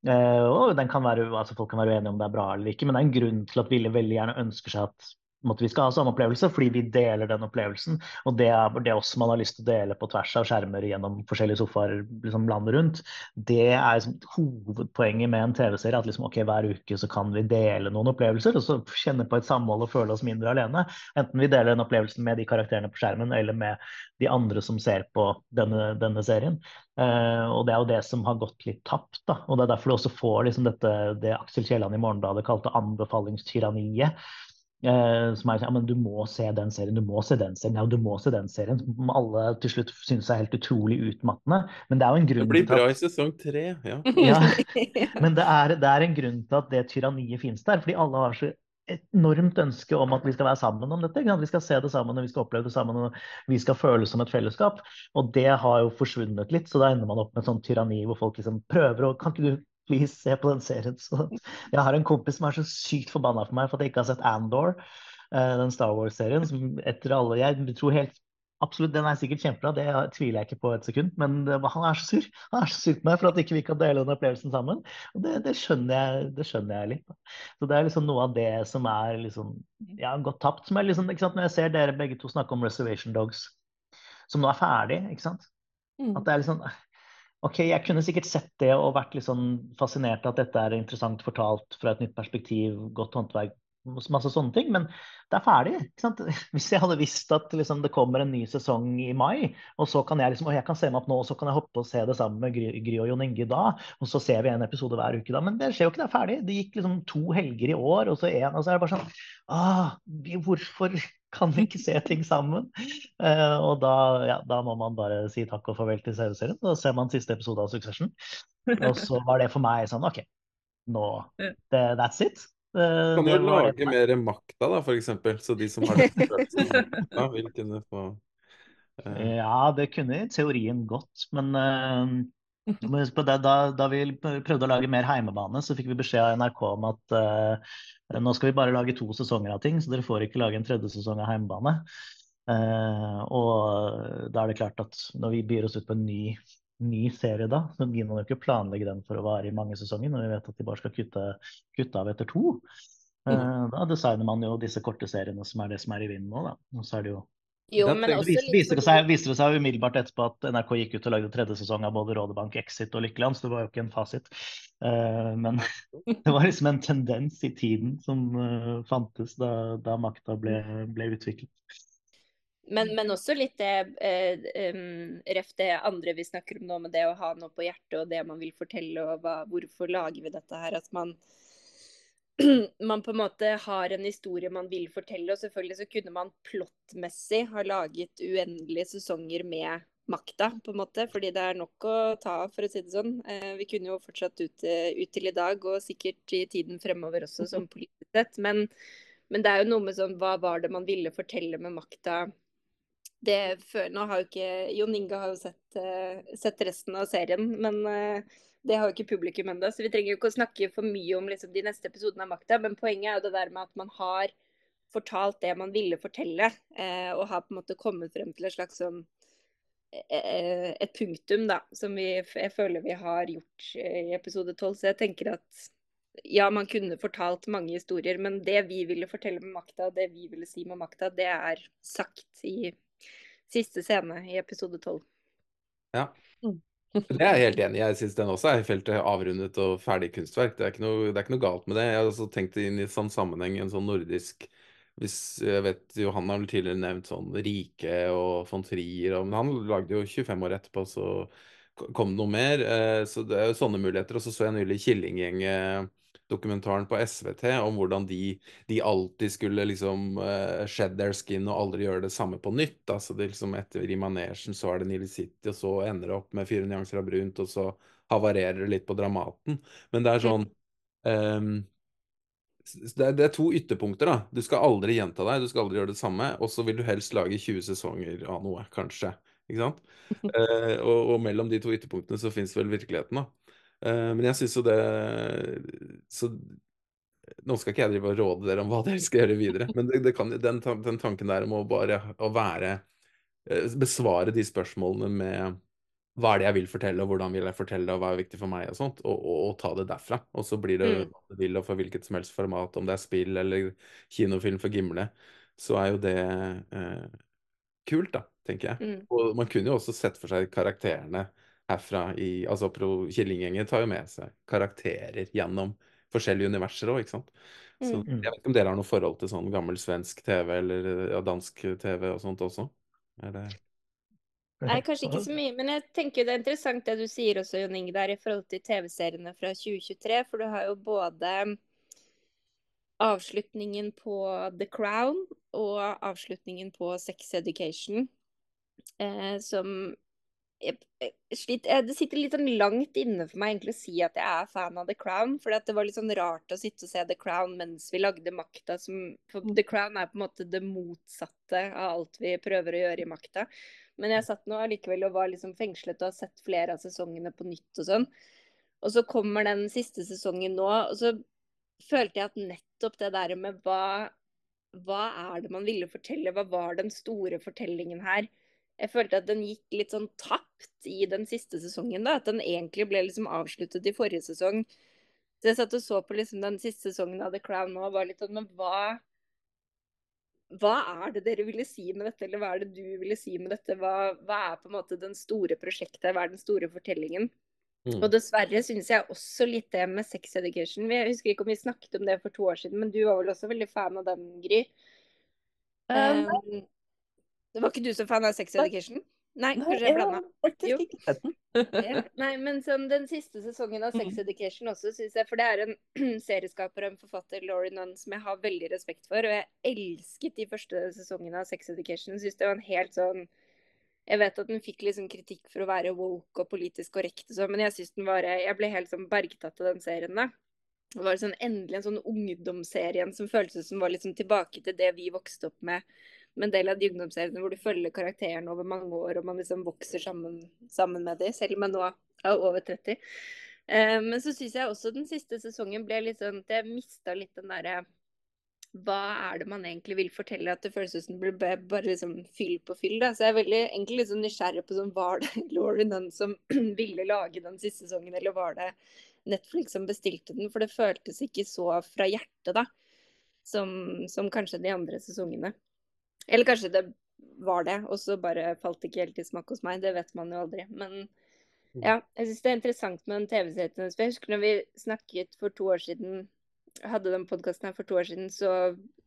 S4: Eh, og den kan være, altså Folk kan være uenige om det er bra eller ikke, men det er en grunn til at Ville veldig gjerne ønsker seg at måtte vi skal ha samme opplevelse, fordi vi deler den opplevelsen. Og det er det også man har lyst til å dele på tvers av skjermer gjennom forskjellige sofaer liksom landet rundt. Det er liksom, hovedpoenget med en TV-serie. At liksom, ok, hver uke så kan vi dele noen opplevelser og så kjenne på et samhold og føle oss mindre alene. Enten vi deler den opplevelsen med de karakterene på skjermen eller med de andre som ser på denne, denne serien. Uh, og det er jo det som har gått litt tapt. da, og Det er derfor du også får liksom dette, det Aksel Kielland i Morgenbladet kalte anbefalingstyranniet. Eh, som er ja, men du må se den serien, du må se den serien, ja, du må se den serien. Som alle til slutt synes er helt utrolig utmattende. Men det er jo en grunn
S1: Det blir bra i sesong tre, ja.
S4: ja. Men det er, det er, en grunn til at det tyranniet finnes der. Fordi alle har så enormt ønske om at vi skal være sammen om dette. Vi skal se det sammen og vi skal oppleve det sammen og vi skal føle som et fellesskap. Og det har jo forsvunnet litt, så da ender man opp med et sånt tyranni hvor folk liksom prøver å Kan ikke du please, se på den serien. Så jeg har en kompis som er så sykt forbanna for meg for at jeg ikke har sett Andor, eh, den Star Wars-serien. som etter alle, Jeg tror helt Absolutt, den er sikkert kjempebra, det tviler jeg ikke på et sekund. Men han er så sur Han er så sur på meg for at ikke vi ikke kan dele den opplevelsen sammen. Og det, det, skjønner, jeg, det skjønner, jeg, litt. Så det er liksom noe av det som er liksom, ja, gått tapt. Som er liksom, ikke sant, Når jeg ser dere begge to snakke om Reservation Dogs, som nå er ferdig, ikke sant. Mm. At det er liksom Ok, jeg kunne sikkert sett det og vært litt sånn fascinert at dette er interessant fortalt fra et nytt perspektiv, godt håndverk, masse sånne ting. Men det er ferdig. Hvis jeg hadde visst at liksom, det kommer en ny sesong i mai, og så kan jeg liksom, jeg kan se meg opp nå, og så kan jeg hoppe og se det sammen med Gry, Gry og Jon Inge da, og så ser vi en episode hver uke da. Men det skjer jo ikke, det er ferdig. Det gikk liksom to helger i år, og så én, og så er det bare sånn ah, Hvorfor kan vi ikke se ting sammen? Uh, og da, ja, da må man bare si takk og farvel til CV-serien. Da ser man siste episode av Succession. Og så var det for meg sånn OK, nå no, That's it.
S1: Uh, kan du lage mer makta, da, for eksempel, så de som har det makta, vil kunne få
S4: uh... Ja, det kunne i teorien gått, men uh, da, da, vi prøvde å lage mer heimebane, så fikk vi beskjed av NRK om at uh, nå skal vi bare lage to sesonger av ting, så dere får ikke lage en tredje sesong av heimebane. Uh, og da er det klart at når vi byr oss ut på en ny ny serie da, så gidder man jo ikke planlegge den for å vare i mange sesonger, når vi vet at de bare skal kutte, kutte av etter to. Mm. Uh, da designer man jo disse korte seriene som er det som er i vinden nå, da. Og så er det jo
S3: jo, men også
S4: litt... Viser det, seg, viser det seg umiddelbart etterpå at NRK gikk ut og lagde tredje sesong av både Rådebank, Exit og Lykkeland, så det var jo ikke en fasit. Uh, men det var liksom en tendens i tiden som uh, fantes da, da makta ble, ble utviklet.
S3: Men, men, også litt det eh, um, Ref det andre vi snakker om nå, med det å ha noe på hjertet og det man vil fortelle, og hva, hvorfor lager vi dette her? At man, man på en måte har en historie man vil fortelle, og selvfølgelig så kunne man plottmessig ha laget uendelige sesonger med makta, på en måte, fordi det er nok å ta av, for å si det sånn. Eh, vi kunne jo fortsatt ut, ut, til i dag, og sikkert i tiden fremover også, som politisk sett. Men, men det er jo noe med sånn Hva var det man ville fortelle med makta? Det før, Nå har jo ikke Jon Inge har jo sett, uh, sett resten av serien, men uh, det har jo ikke publikum ennå. Så vi trenger jo ikke å snakke for mye om liksom, de neste episodene av Makta. Men poenget er jo det der med at man har fortalt det man ville fortelle, uh, og har på en måte kommet frem til et slags sånn et punktum, da, som vi, jeg føler vi har gjort i episode tolv. Så jeg tenker at ja, man kunne fortalt mange historier, men det vi ville fortelle med makta, det vi ville si med makta, det er sagt i siste scene i episode tolv.
S1: Ja. Mm. Det er jeg helt enig i. Jeg syns den også er feltet avrundet og ferdig kunstverk. Det er ikke noe, er ikke noe galt med det. Jeg har også tenkt inn i sånn sammenheng, en sånn nordisk hvis jeg vet Johan har vel tidligere nevnt sånn Rike og von Trier, men han lagde jo 25 år etterpå, så kom det noe mer. Eh, så det er jo sånne muligheter. Og så så jeg nylig Killinggjeng dokumentaren på SVT om hvordan de, de alltid skulle liksom uh, shed their skin og aldri gjøre det samme på nytt. Altså det liksom Etter i manesjen så er det Nile City, og så ender det opp med fire nyanser av brunt, og så havarerer det litt på Dramaten. Men det er sånn um, det, er, det, er, to ytterpunkter. da. Du skal aldri gjenta deg, du skal aldri gjøre det samme. Og så vil du helst lage 20 sesonger av noe, kanskje. Ikke sant? Eh, og, og, mellom de to ytterpunktene så fins vel virkeligheten, da. Uh, men jeg syns jo det Så nå skal ikke jeg drive og råde dere om hva dere skal gjøre videre, men det, det kan, den, den, tanken der om å bare å være uh, Besvare de spørsmålene med hva er det jeg vil fortelle, og hvordan vil jeg fortelle det, og hva er viktig for meg, og sånt, og, og, og ta det derfra. Og så blir det mm. hva du vil, og for hvilket som helst format, om det er spill eller kinofilm for Gimle, så er jo det eh, kult, da, tenker jeg. Mm. Og man kunne jo også sett for seg karakterene herfra i Altså Killinggjengen tar jo med seg karakterer gjennom forskjellige universer òg, ikke sant. Så mm. jeg vet ikke om dere har noe forhold til sånn gammel svensk TV eller ja, dansk TV og sånt også? Eller?
S3: Nei, kanskje ikke så mye, men jeg tenker det er interessant det du sier også, Jon Inge, der i forhold til TV-seriene fra 2023. For du har jo både avslutningen på The Crown og avslutningen på Sex Education, eh, som det sitter litt sånn langt inne for meg egentlig å si at jeg er fan av The Crown. For det var litt sånn rart å sitte og se The Crown mens vi lagde Makta. Som, for The Crown er på en måte det motsatte av alt vi prøver å gjøre i Makta. Men jeg satt nå allikevel og var liksom fengslet og har sett flere av sesongene på nytt og sånn. Og så kommer den siste sesongen nå, og så følte jeg at nettopp det der med hva, hva er det man ville fortelle, hva var den store fortellingen her? Jeg følte at den gikk litt sånn tapt i den siste sesongen. da, At den egentlig ble liksom avsluttet i forrige sesong. Så jeg satt og så på liksom den siste sesongen av The Crown nå og var litt sånn Men hva hva er det dere ville si med dette, eller hva er det du ville si med dette? Hva, hva, er på en måte den store prosjektet, hva er den store fortellingen?
S1: Mm.
S3: Og dessverre syns jeg også litt det med Sex Education. Jeg husker ikke om vi snakket om det for to år siden, men du var vel også veldig fan av den, Gry?
S2: Um,
S3: Um, det var ikke du som fan av Sex Education? Nei,
S2: Nei,
S3: kanskje
S2: jeg
S3: blanda. Ja. Nei, men sånn, den siste sesongen av Sex
S2: Mhm.
S3: Education også, syns jeg For det er en serieskaper og en forfatter, Laurie Nunn, som jeg har veldig respekt for. Og jeg elsket de første sesongene av Sex Education. Syns det var en helt sånn Jeg vet at den fikk liksom kritikk for å være woke og politisk korrekt og sånn, men jeg syns den var Jeg ble helt sånn bergtatt av den serien, da. Det var sånn, endelig en sånn ungdomsserien som føltes som var liksom tilbake til det vi vokste opp med. Med en del av de ungdomsseriene hvor du følger karakterene over mange år, og man liksom vokser sammen, sammen med dem, selv om jeg nå er over 30. Eh, men så syns jeg også den siste sesongen ble litt sånn at jeg mista litt den derre Hva er det man egentlig vil fortelle? At det føles ut som det ble bare liksom fyll på fyll. Da. Så jeg er veldig egentlig litt sånn nysgjerrig på sånn, var det Lauren den som ville lage den siste sesongen, eller var det Netflix som bestilte den? For det føltes ikke så fra hjertet, da, som, som kanskje de andre sesongene. Eller kanskje det var det, og så bare falt det ikke helt i smak hos meg. Det vet man jo aldri. Men ja, jeg syns det er interessant med den TV-serien. For jeg husker når vi snakket for to år siden, hadde den podkasten her for to år siden, så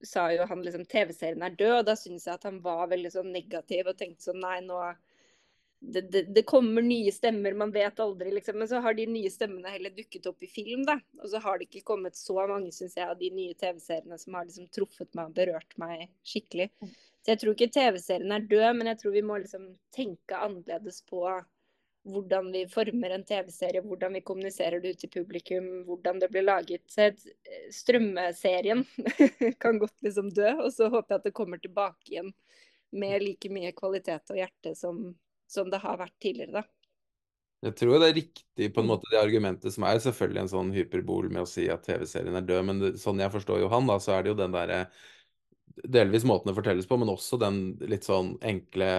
S3: sa jo han liksom TV-serien er død, og da syns jeg at han var veldig sånn negativ og tenkte sånn nei, nå det, det, det kommer nye stemmer, man vet aldri, liksom. Men så har de nye stemmene heller dukket opp i film, da. Og så har det ikke kommet så mange, syns jeg, av de nye TV-seriene som har liksom truffet meg og berørt meg skikkelig. Så jeg tror ikke TV-serien er død, men jeg tror vi må liksom tenke annerledes på hvordan vi former en TV-serie, hvordan vi kommuniserer det ut til publikum, hvordan det blir laget. Så strømmeserien kan godt liksom dø, og så håper jeg at det kommer tilbake igjen med like mye kvalitet og hjerte som, som det har vært tidligere, da.
S1: Jeg tror det er riktig på en måte det argumentet som er selvfølgelig en sånn hyperbol med å si at TV-serien er død, men det, sånn jeg forstår Johan, da, så er det jo den derre delvis måten det fortelles på, men også den litt sånn enkle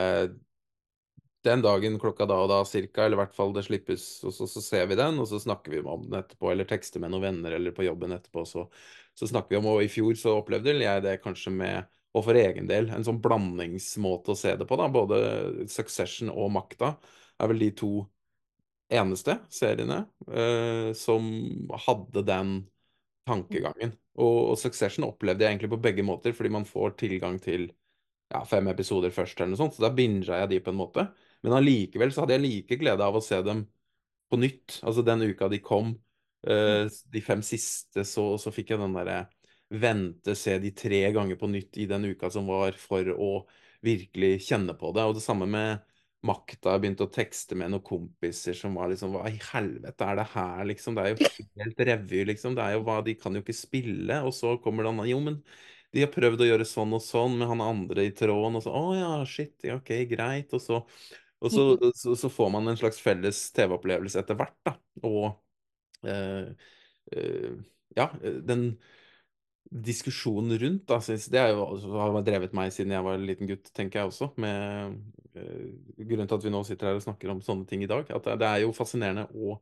S1: den dagen klokka da og da cirka, eller i hvert fall det slippes, og så, så ser vi den, og så snakker vi om den etterpå, eller tekster med noen venner eller på jobben etterpå, så, så snakker vi om, og i fjor så opplevde jeg det kanskje med, og for egen del, en sånn blandingsmåte å se det på, da, både Succession og Makta er vel de to eneste seriene eh, som hadde den tankegangen. Og, og Succession opplevde jeg egentlig på begge måter, fordi man får tilgang til ja, fem episoder først, eller noe sånt, så da binga jeg de på en måte. Men allikevel så hadde jeg like glede av å se dem på nytt. Altså den uka de kom, uh, de fem siste, så, så fikk jeg den derre vente, se de tre ganger på nytt i den uka som var, for å virkelig kjenne på det. Og det samme med makta. Begynte å tekste med noen kompiser som var liksom Hva i helvete er det her, liksom? Det er jo helt revy, liksom. Det er jo hva De kan jo ikke spille. Og så kommer det an Jo, men de har prøvd å gjøre sånn og sånn med han andre i tråden, og så Å ja, shit, ja, OK, greit. Og så, og så, så, så får man en slags felles TV-opplevelse etter hvert, da. Og eh, eh, ja, den diskusjonen rundt, da, synes, det jo, har drevet meg siden jeg var en liten gutt, tenker jeg også. med uh, Grunnen til at vi nå sitter her og snakker om sånne ting i dag. At det, er jo fascinerende å,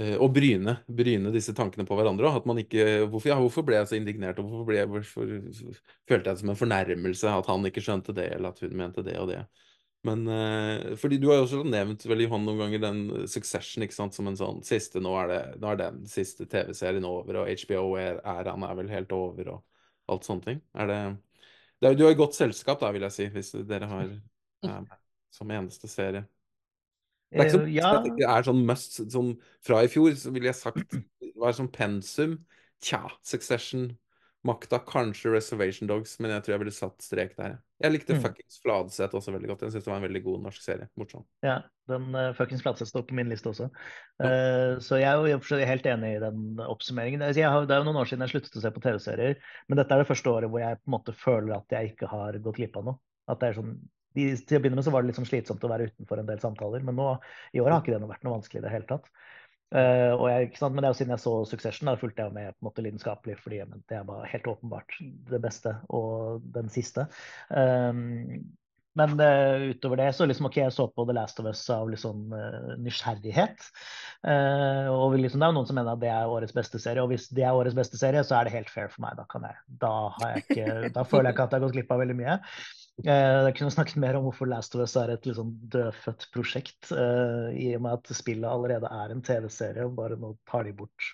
S1: uh, å bryne, bryne, disse tankene på hverandre. At man ikke, hvorfor, ja, hvorfor ble jeg så indignert, og hvorfor, ble hvorfor følte jeg det som en fornærmelse at han ikke skjønte det, eller at hun mente det og det. Men eh, fordi du har jo også nevnt vel Johan noen ganger den Succession ikke sant, som en sånn siste Nå er, det, nå er den siste TV-serien over, og HBO-æraen er vel helt over, og alt sånne ting. Er det, det er, Du har jo godt selskap, da, vil jeg si, hvis dere har er, som eneste serie. Det er ikke så
S4: Eh, ja.
S1: Det er sånn must sånn, Fra i fjor så ville jeg sagt var sånn pensum. Tja, Succession, Makta, kanskje Reservation Dogs, men jeg tror jeg ville satt strek der. Jeg likte
S4: Mm.
S1: fuckings Fladseth også veldig godt. Jeg syns det var en veldig god norsk serie. Morsom.
S4: Ja, den uh, fuckings Fladseth står på min liste også. Eh, så jeg er jo i helt enig i den oppsummeringen. Altså, har, det er jo noen år siden jeg sluttet å se på TV-serier, men dette er det første året hvor jeg på en måte føler at jeg ikke har gått glipp av noe. At det er sånn, de, til å begynne med så var det litt sånn slitsomt å være utenfor en del samtaler, men nå i år har ikke det vært noe vanskelig i det hele tatt. Og jeg? Men det er jo siden jeg så Succession, da fulgte jeg med på en måte lidenskapelig, fordi jeg mente det var helt åpenbart det beste og den siste. Um, men uh, utover det så liksom, ok, jeg så på The Last of Us av liksom uh, nysgjerrighet. Og liksom, det er jo noen som mener at det er årets beste serie, og hvis det er årets beste serie, så er det helt fair for meg. Da, jeg, da, jeg ikke, da føler jeg ikke at jeg har gått glipp av veldig mye. Eh, Jeg kunne snakket mer om hvorfor Last of Us er et sånn dødfødt prosjekt, eh, i og med at spillet allerede er en TV-serie, og bare nå tar de bort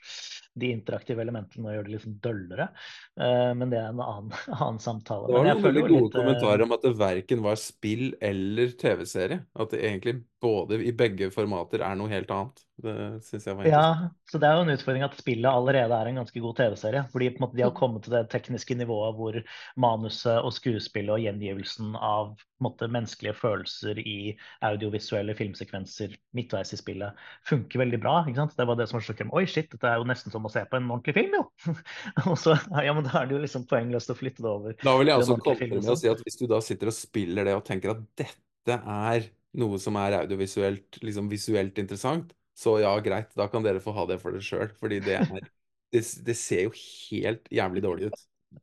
S4: de interaktive elementene og gjør det sånn døllere. Eh, Men det er en annen, annen samtale.
S1: Det var noen veldig gode
S4: litt,
S1: kommentarer om at det verken var spill eller TV-serie. At det egentlig både i begge formater er noe helt annet. Det syns jeg var interessant.
S4: Ja, så det er jo en utfordring at spillet allerede er en ganske god TV-serie. Fordi måte de har kommet til det tekniske nivået hvor manuset og skuespillet og gjengivelsen av måte, menneskelige følelser i audiovisuelle filmsekvenser midtveis i spillet funker veldig bra. ikke sant? Det var det som var så Oi, shit, dette er jo nesten som å se på en ordentlig film, jo! og så, ja, men Da er det jo liksom poengløst å flytte det over.
S1: Da vil jeg altså
S4: komme
S1: med å si at hvis du da sitter og spiller det og tenker at dette er noe som er audiovisuelt, liksom visuelt interessant, så ja, greit, da kan dere få ha det for dere sjøl. Fordi det er det, det ser jo helt jævlig dårlig ut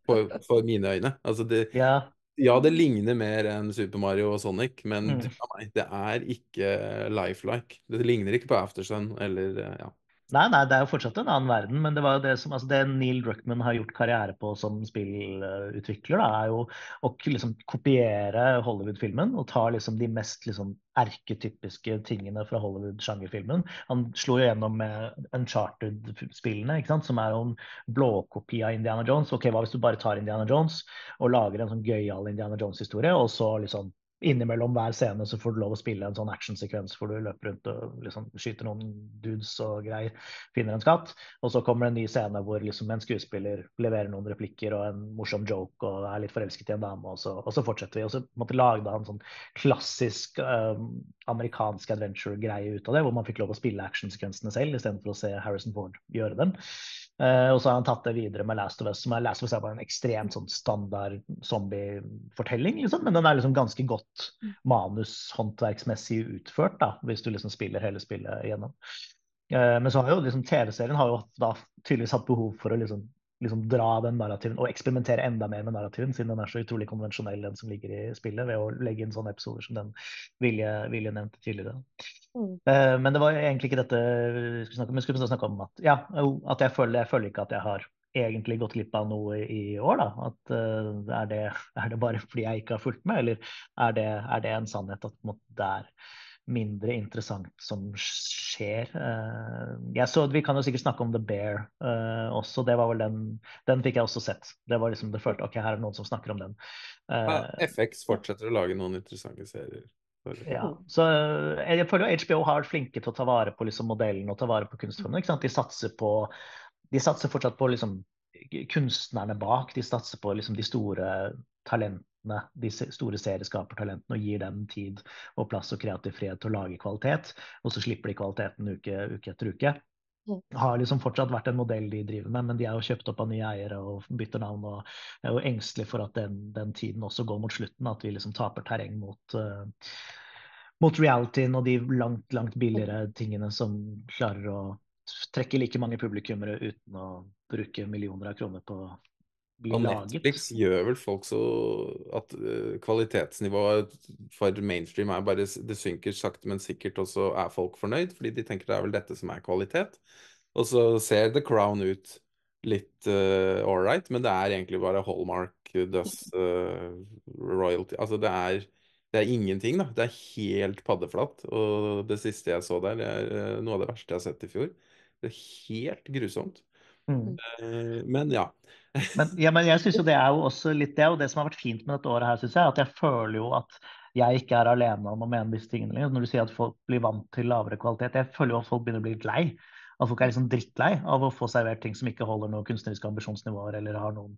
S1: for, for mine øyne. Altså det,
S4: Ja,
S1: ja, det ligner mer enn Super Mario og Sonic, men
S4: Mm.
S1: det er ikke lifelike. Det ligner ikke på Aftersun eller ja.
S4: Nei, nei, det er jo fortsatt en annen verden, men det var jo det som altså det Neil Druckmann har gjort karriere på som spillutvikler, da, er jo å liksom kopiere Hollywood-filmen og ta liksom de mest liksom erketypiske tingene fra Hollywood-sjangerfilmen. Han slo jo gjennom med Uncharted-spillene, ikke sant, som er jo en blåkopi av Indiana Jones. Ok, hva hvis du bare tar Indiana Jones og lager en sånn gøyal Indiana Jones-historie, og så liksom innimellom hver scene så får du lov å spille en sånn actionsekvens hvor du løper rundt og liksom skyter noen dudes og greier, finner en skatt. Og så kommer det en ny scene hvor liksom en skuespiller leverer noen replikker og en morsom joke og er litt forelsket i en dame, og så, og så fortsetter vi. Og så måtte lagde han sånn klassisk um, amerikansk adventure-greie ut av det, hvor man fikk lov å spille actionsekvensene selv istedenfor å se Harrison Ford gjøre dem. Eh, og så har han tatt det videre med Last of Us, som er Last of Us er bare en ekstremt sånn standard zombie-fortelling, liksom. Men den er liksom ganske godt manushåndverksmessig utført, da, hvis du liksom spiller hele spillet igjennom. Uh, men så har jo liksom TV-serien har jo da tydeligvis hatt behov for å liksom, liksom dra den narrativen og eksperimentere enda mer med narrativen, siden den er så utrolig konvensjonell, den som ligger i spillet, ved å legge inn sånne episoder som den Vilje, Vilje nevnte tidligere.
S2: Mm.
S4: Uh, Men det var egentlig ikke dette vi skulle snakke om. Vi skulle snakke om at, ja, at jeg, føler, jeg føler ikke at jeg har egentlig gått glipp av noe i år. da, at uh, er, det, er det bare fordi jeg ikke har fulgt med, eller er det, er det en sannhet at på en måte, det er mindre interessant som skjer? Eh, jeg så, Vi kan jo sikkert snakke om The Bear eh, også. det var vel Den den fikk jeg også sett. Det var liksom det følte, ok, her er det noen som snakker om den.
S1: Ja,
S4: Eh,
S1: FX fortsetter å lage noen interessante serier.
S4: ja, så jeg føler jo HBO har vært flinke til å ta vare på liksom, modellen og ta vare på kunstformen. De satser på de satser fortsatt på liksom, kunstnerne bak. De satser på liksom, de store talentene, de store serieskapertalentene, og gir dem tid og plass og kreativ frihet til å lage kvalitet. Og så slipper de kvaliteten uke, uke etter uke. Har liksom fortsatt vært en modell de driver med, men de er jo kjøpt opp av nye eiere og bytter navn. og Jeg er jo engstelig for at den, den tiden også går mot slutten, at vi liksom taper terreng mot uh, mot realityen og de langt, langt billigere tingene som klarer å trekke like mange publikummere uten å bruke millioner av kroner på å bli
S1: Og
S4: laget.
S1: Netflix gjør vel folk så at eh, kvalitetsnivået for mainstream er bare Det synker sakte, men sikkert, og så er folk fornøyd, fordi de tenker det er vel dette som er kvalitet. Og så ser The Crown ut litt uh, ålreit, men det er egentlig bare Hallmark, Does uh, Royalty Altså det er, det er ingenting, da. Det er helt paddeflatt. Og det siste jeg så der, det er eh, noe av det verste jeg har sett i fjor. Det er helt grusomt.
S4: Mm.
S1: Eh, men ja.
S4: Men, ja, men jeg synes jo det er jo også litt det, og det som har vært fint med dette året her, synes jeg, at jeg føler jo at jeg ikke er alene om å mene disse tingene lenger. Når du sier at folk blir vant til lavere kvalitet, jeg føler jo at folk begynner å bli litt lei. At folk er liksom drittlei av å få servert ting som ikke holder noen kunstneriske ambisjonsnivåer eller har noen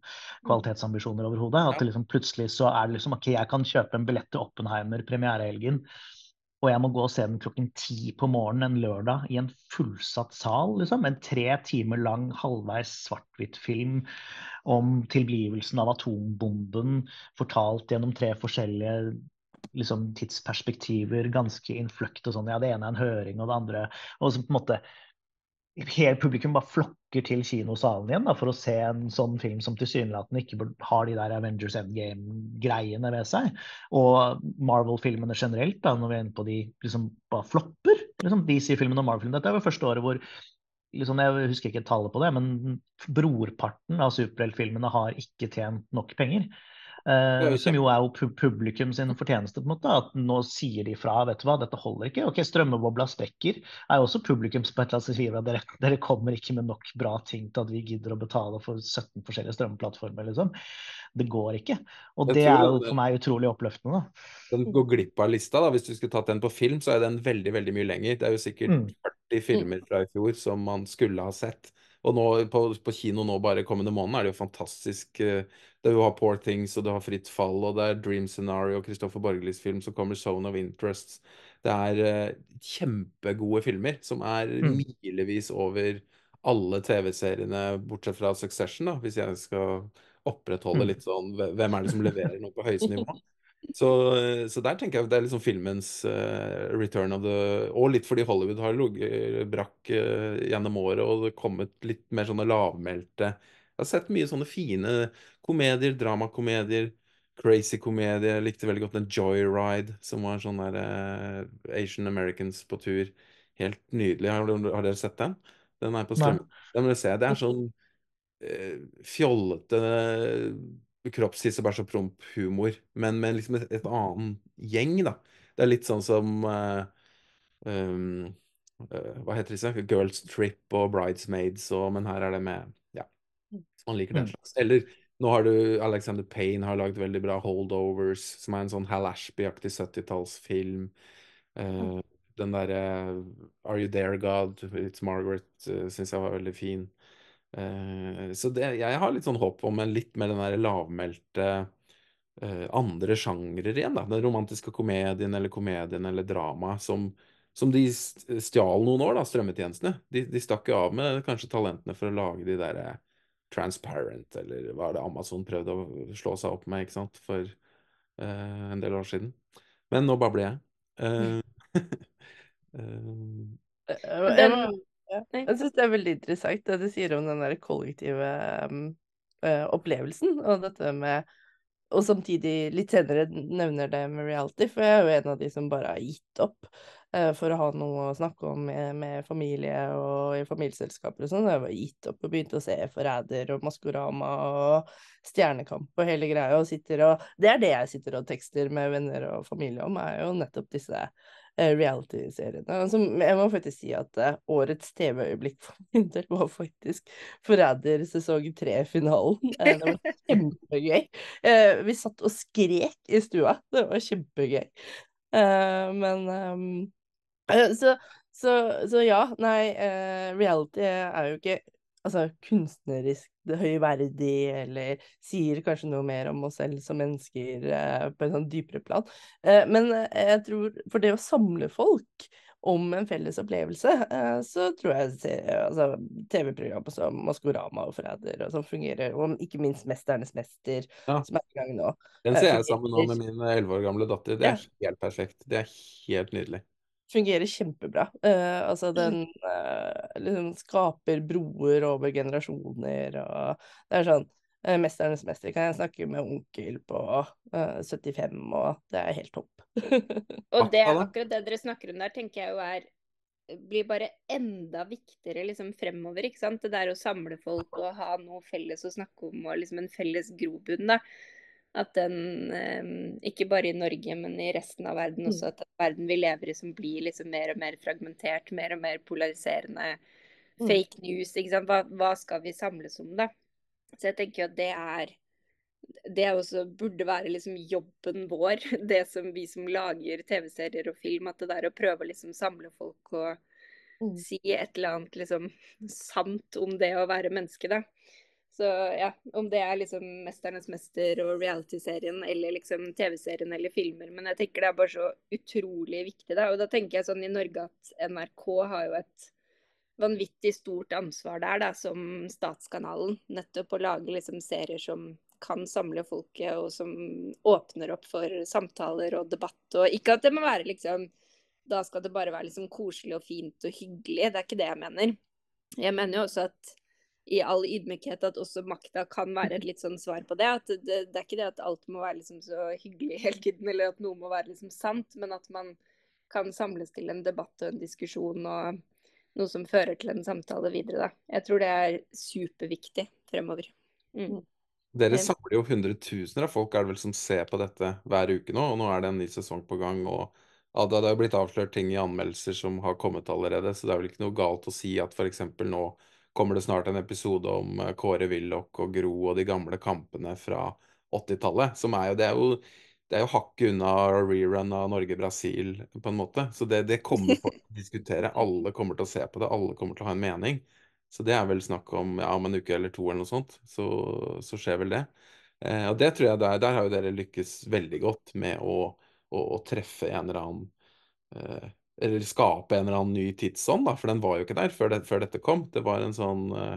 S4: kvalitetsambisjoner overhodet. At det liksom plutselig så er det liksom OK, jeg kan kjøpe en billett til Oppenheimer premierehelgen, og jeg må gå og se den klokken ti på morgenen en lørdag i en fullsatt sal. liksom, En tre timer lang halvveis svart-hvitt-film om tilblivelsen av atombomben, fortalt gjennom tre forskjellige liksom, tidsperspektiver, ganske innfløkt og sånn. Ja, det ene er en høring, og det andre Og så på en måte Hele publikum bare flokker til kinosalen igjen da, for å se en sånn film som tilsynelatende ikke har de der Avengers Endgame-greiene ved seg. Og Marvel-filmene generelt, da, når vi er inne på de, liksom bare flopper. Liksom, DC-filmene og Marvel-filmene. Dette er jo første året hvor liksom, Jeg husker ikke tallet på det, men brorparten av superheltfilmene har ikke tjent nok penger. Uh, som jo er jo publikum sin fortjeneste, på en måte. At nå sier de fra. Vet du hva, dette holder ikke. Ok, strømmebobla sprekker. Er jo også publikum som på et eller annet sier at dere, dere kommer ikke med nok bra ting til at vi gidder å betale for 17 forskjellige strømplattformer, liksom. Det går ikke. Og det er jo for meg utrolig oppløftende. da.
S1: Den går glipp av lista, da. Hvis du skulle tatt den på film, så er den veldig, veldig mye lenger. Det er jo sikkert mm. 40 filmer fra i fjor som man skulle ha sett. Og nå på, på, kino nå bare kommende måned er det jo fantastisk. Eh, det du har Poor Things, og du har Fritt fall, og det er Dream Scenario, Kristoffer Borgerlis film som kommer, Zone of Interest. Det er uh, kjempegode filmer som er mm. milevis over alle TV-seriene, bortsett fra Succession, da, hvis jeg skal opprettholde mm. litt sånn Hvem er det som leverer noe på høyeste nivå? Så, så, der tenker jeg det er liksom filmens uh, return of the Og litt fordi Hollywood har ligget brakk uh, gjennom året og det kommet litt mer sånne lavmælte Jeg har sett mye sånne fine komedier, dramakomedier, crazy komedier. Jeg likte veldig godt den Joyride, som var sånn der uh, Asian Americans på tur. Helt nydelig. Har, har dere sett den? Den er på strøm. Den må dere se. Det er sånn fjollete kroppshisse, bæsj og promp-humor, men med liksom et, et annen gjeng, da. Det er litt sånn som uh, um, uh, Hva heter disse? Girls Trip og Bridesmaids og Men her er det med Ja, man liker den mm. slags. Eller nå har du Alexander Payne har lagd veldig bra Holdovers, som er en sånn Hal Ashby-aktig 70-tallsfilm. Uh, den derre Are You There God? It's Margaret uh, syns jeg var veldig fin. Eh, så det, jeg har litt sånn håp om en litt mer den der lavmælte eh, andre sjangre igjen. da, Den romantiske komedien eller komedien eller drama som, som de stjal noen år, da, strømmetjenestene. De, de stakk av med kanskje talentene for å lage de der eh, Transparent, eller hva er det Amazon prøvde å slå seg opp med ikke sant, for uh, en del år siden. Men nå babler jeg. Uh,
S2: uh, den, ja. Jeg syns det er veldig interessant det du sier om den der kollektive um, uh, opplevelsen, og dette med Og samtidig litt senere nevner det med reality, for jeg er jo en av de som bare har gitt opp uh, for å ha noe å snakke om med, med familie og i familieselskaper og sånn. Jeg har gitt opp og begynte å se Forræder og Maskorama og Stjernekamp og hele greia, og sitter og Det er det jeg sitter og tekster med venner og familie om, er jo nettopp disse reality-seriene. Altså, jeg må faktisk si at uh, årets TV-øyeblikk for min del var faktisk Forræder sesong tre-finalen. Uh, det var kjempegøy. Vi satt og skrek i stua. Det var kjempegøy. men um, så, så, så, ja, nei, reality er jo ikke altså, kunstnerisk høyverdig, eller sier kanskje noe mer om oss selv som mennesker eh, på en sånn dypere plan. Eh, men eh, jeg tror for det å samle folk om en felles opplevelse, eh, så tror jeg altså, TV-programmer som Maskorama og Forræder og sånn fungerer, og ikke minst 'Mesternes mester', ja. som er i gang nå.
S1: Den ser jeg sammen nå med min elleve år gamle datter. Det er ja. helt perfekt. Det er helt nydelig
S2: fungerer kjempebra. Uh, altså den uh, liksom skaper broer over generasjoner og Det er sånn uh, 'Mesternes mester' kan jeg snakke med onkel på 75, og det er helt topp.
S3: og det er akkurat det dere snakker om der, tenker jeg jo er blir bare enda viktigere liksom fremover. ikke sant? Det der å samle folk og ha noe felles å snakke om og liksom en felles grobunn. da at den, ehm, ikke bare i Norge, men i resten av verden også, mm. at verden vi lever i som blir liksom mer og mer fragmentert, mer og mer polariserende. Mm. Fake news, ikke sant. Hva, hva skal vi samles om, da? Så jeg tenker at det er det også burde være liksom jobben vår, det som vi som lager TV-serier og film. At det der å prøve å liksom samle folk og mm. si et eller annet liksom sant om det å være menneske, da. Så ja, om det er liksom 'Mesternes mester' og reality-serien eller liksom TV-serien eller filmer. Men jeg tenker det er bare så utrolig viktig, da. Og da tenker jeg sånn i Norge at NRK har jo et vanvittig stort ansvar der, da, som statskanalen. Nettopp å lage liksom serier som kan samle folket, og som åpner opp for samtaler og debatt. Og ikke at det må være liksom Da skal det bare være liksom koselig og fint og hyggelig. Det er ikke det jeg mener. Jeg mener jo også at i all ydmykhet at også makta kan være et litt sånn svar på det. At det, det, er ikke det at alt må være liksom så hyggelig hele tiden, eller at noe må være liksom sant, men at man kan samles til en debatt og en diskusjon og noe som fører til en samtale videre. Da. Jeg tror det er superviktig fremover. Mm.
S1: Dere
S3: Eh.
S1: samler jo hundretusener av folk er det vel som ser på dette hver uke nå, og nå er det en ny sesong på gang. og ja, Det har blitt avslørt ting i anmeldelser som har kommet allerede, så det er vel ikke noe galt å si at f.eks. nå kommer det snart en episode om eh, Kåre Willoch og Gro og de gamle kampene fra 80-tallet. Som er jo Det er jo, det er jo hakket unna rerun av Norge-Brasil, på en måte. Så det, det kommer folk til å diskutere. Alle kommer til å se på det, alle kommer til å ha en mening. Så det er vel snakk om ja, om en uke eller to eller noe sånt. Så, så skjer vel det. Eh, og det tror jeg der, der har jo dere lykkes veldig godt med å, å, å treffe en eller annen eh, Eller skape en eller annen ny tidsånd, da, for den var jo ikke der før, det, før dette kom. Det var en sånn eh,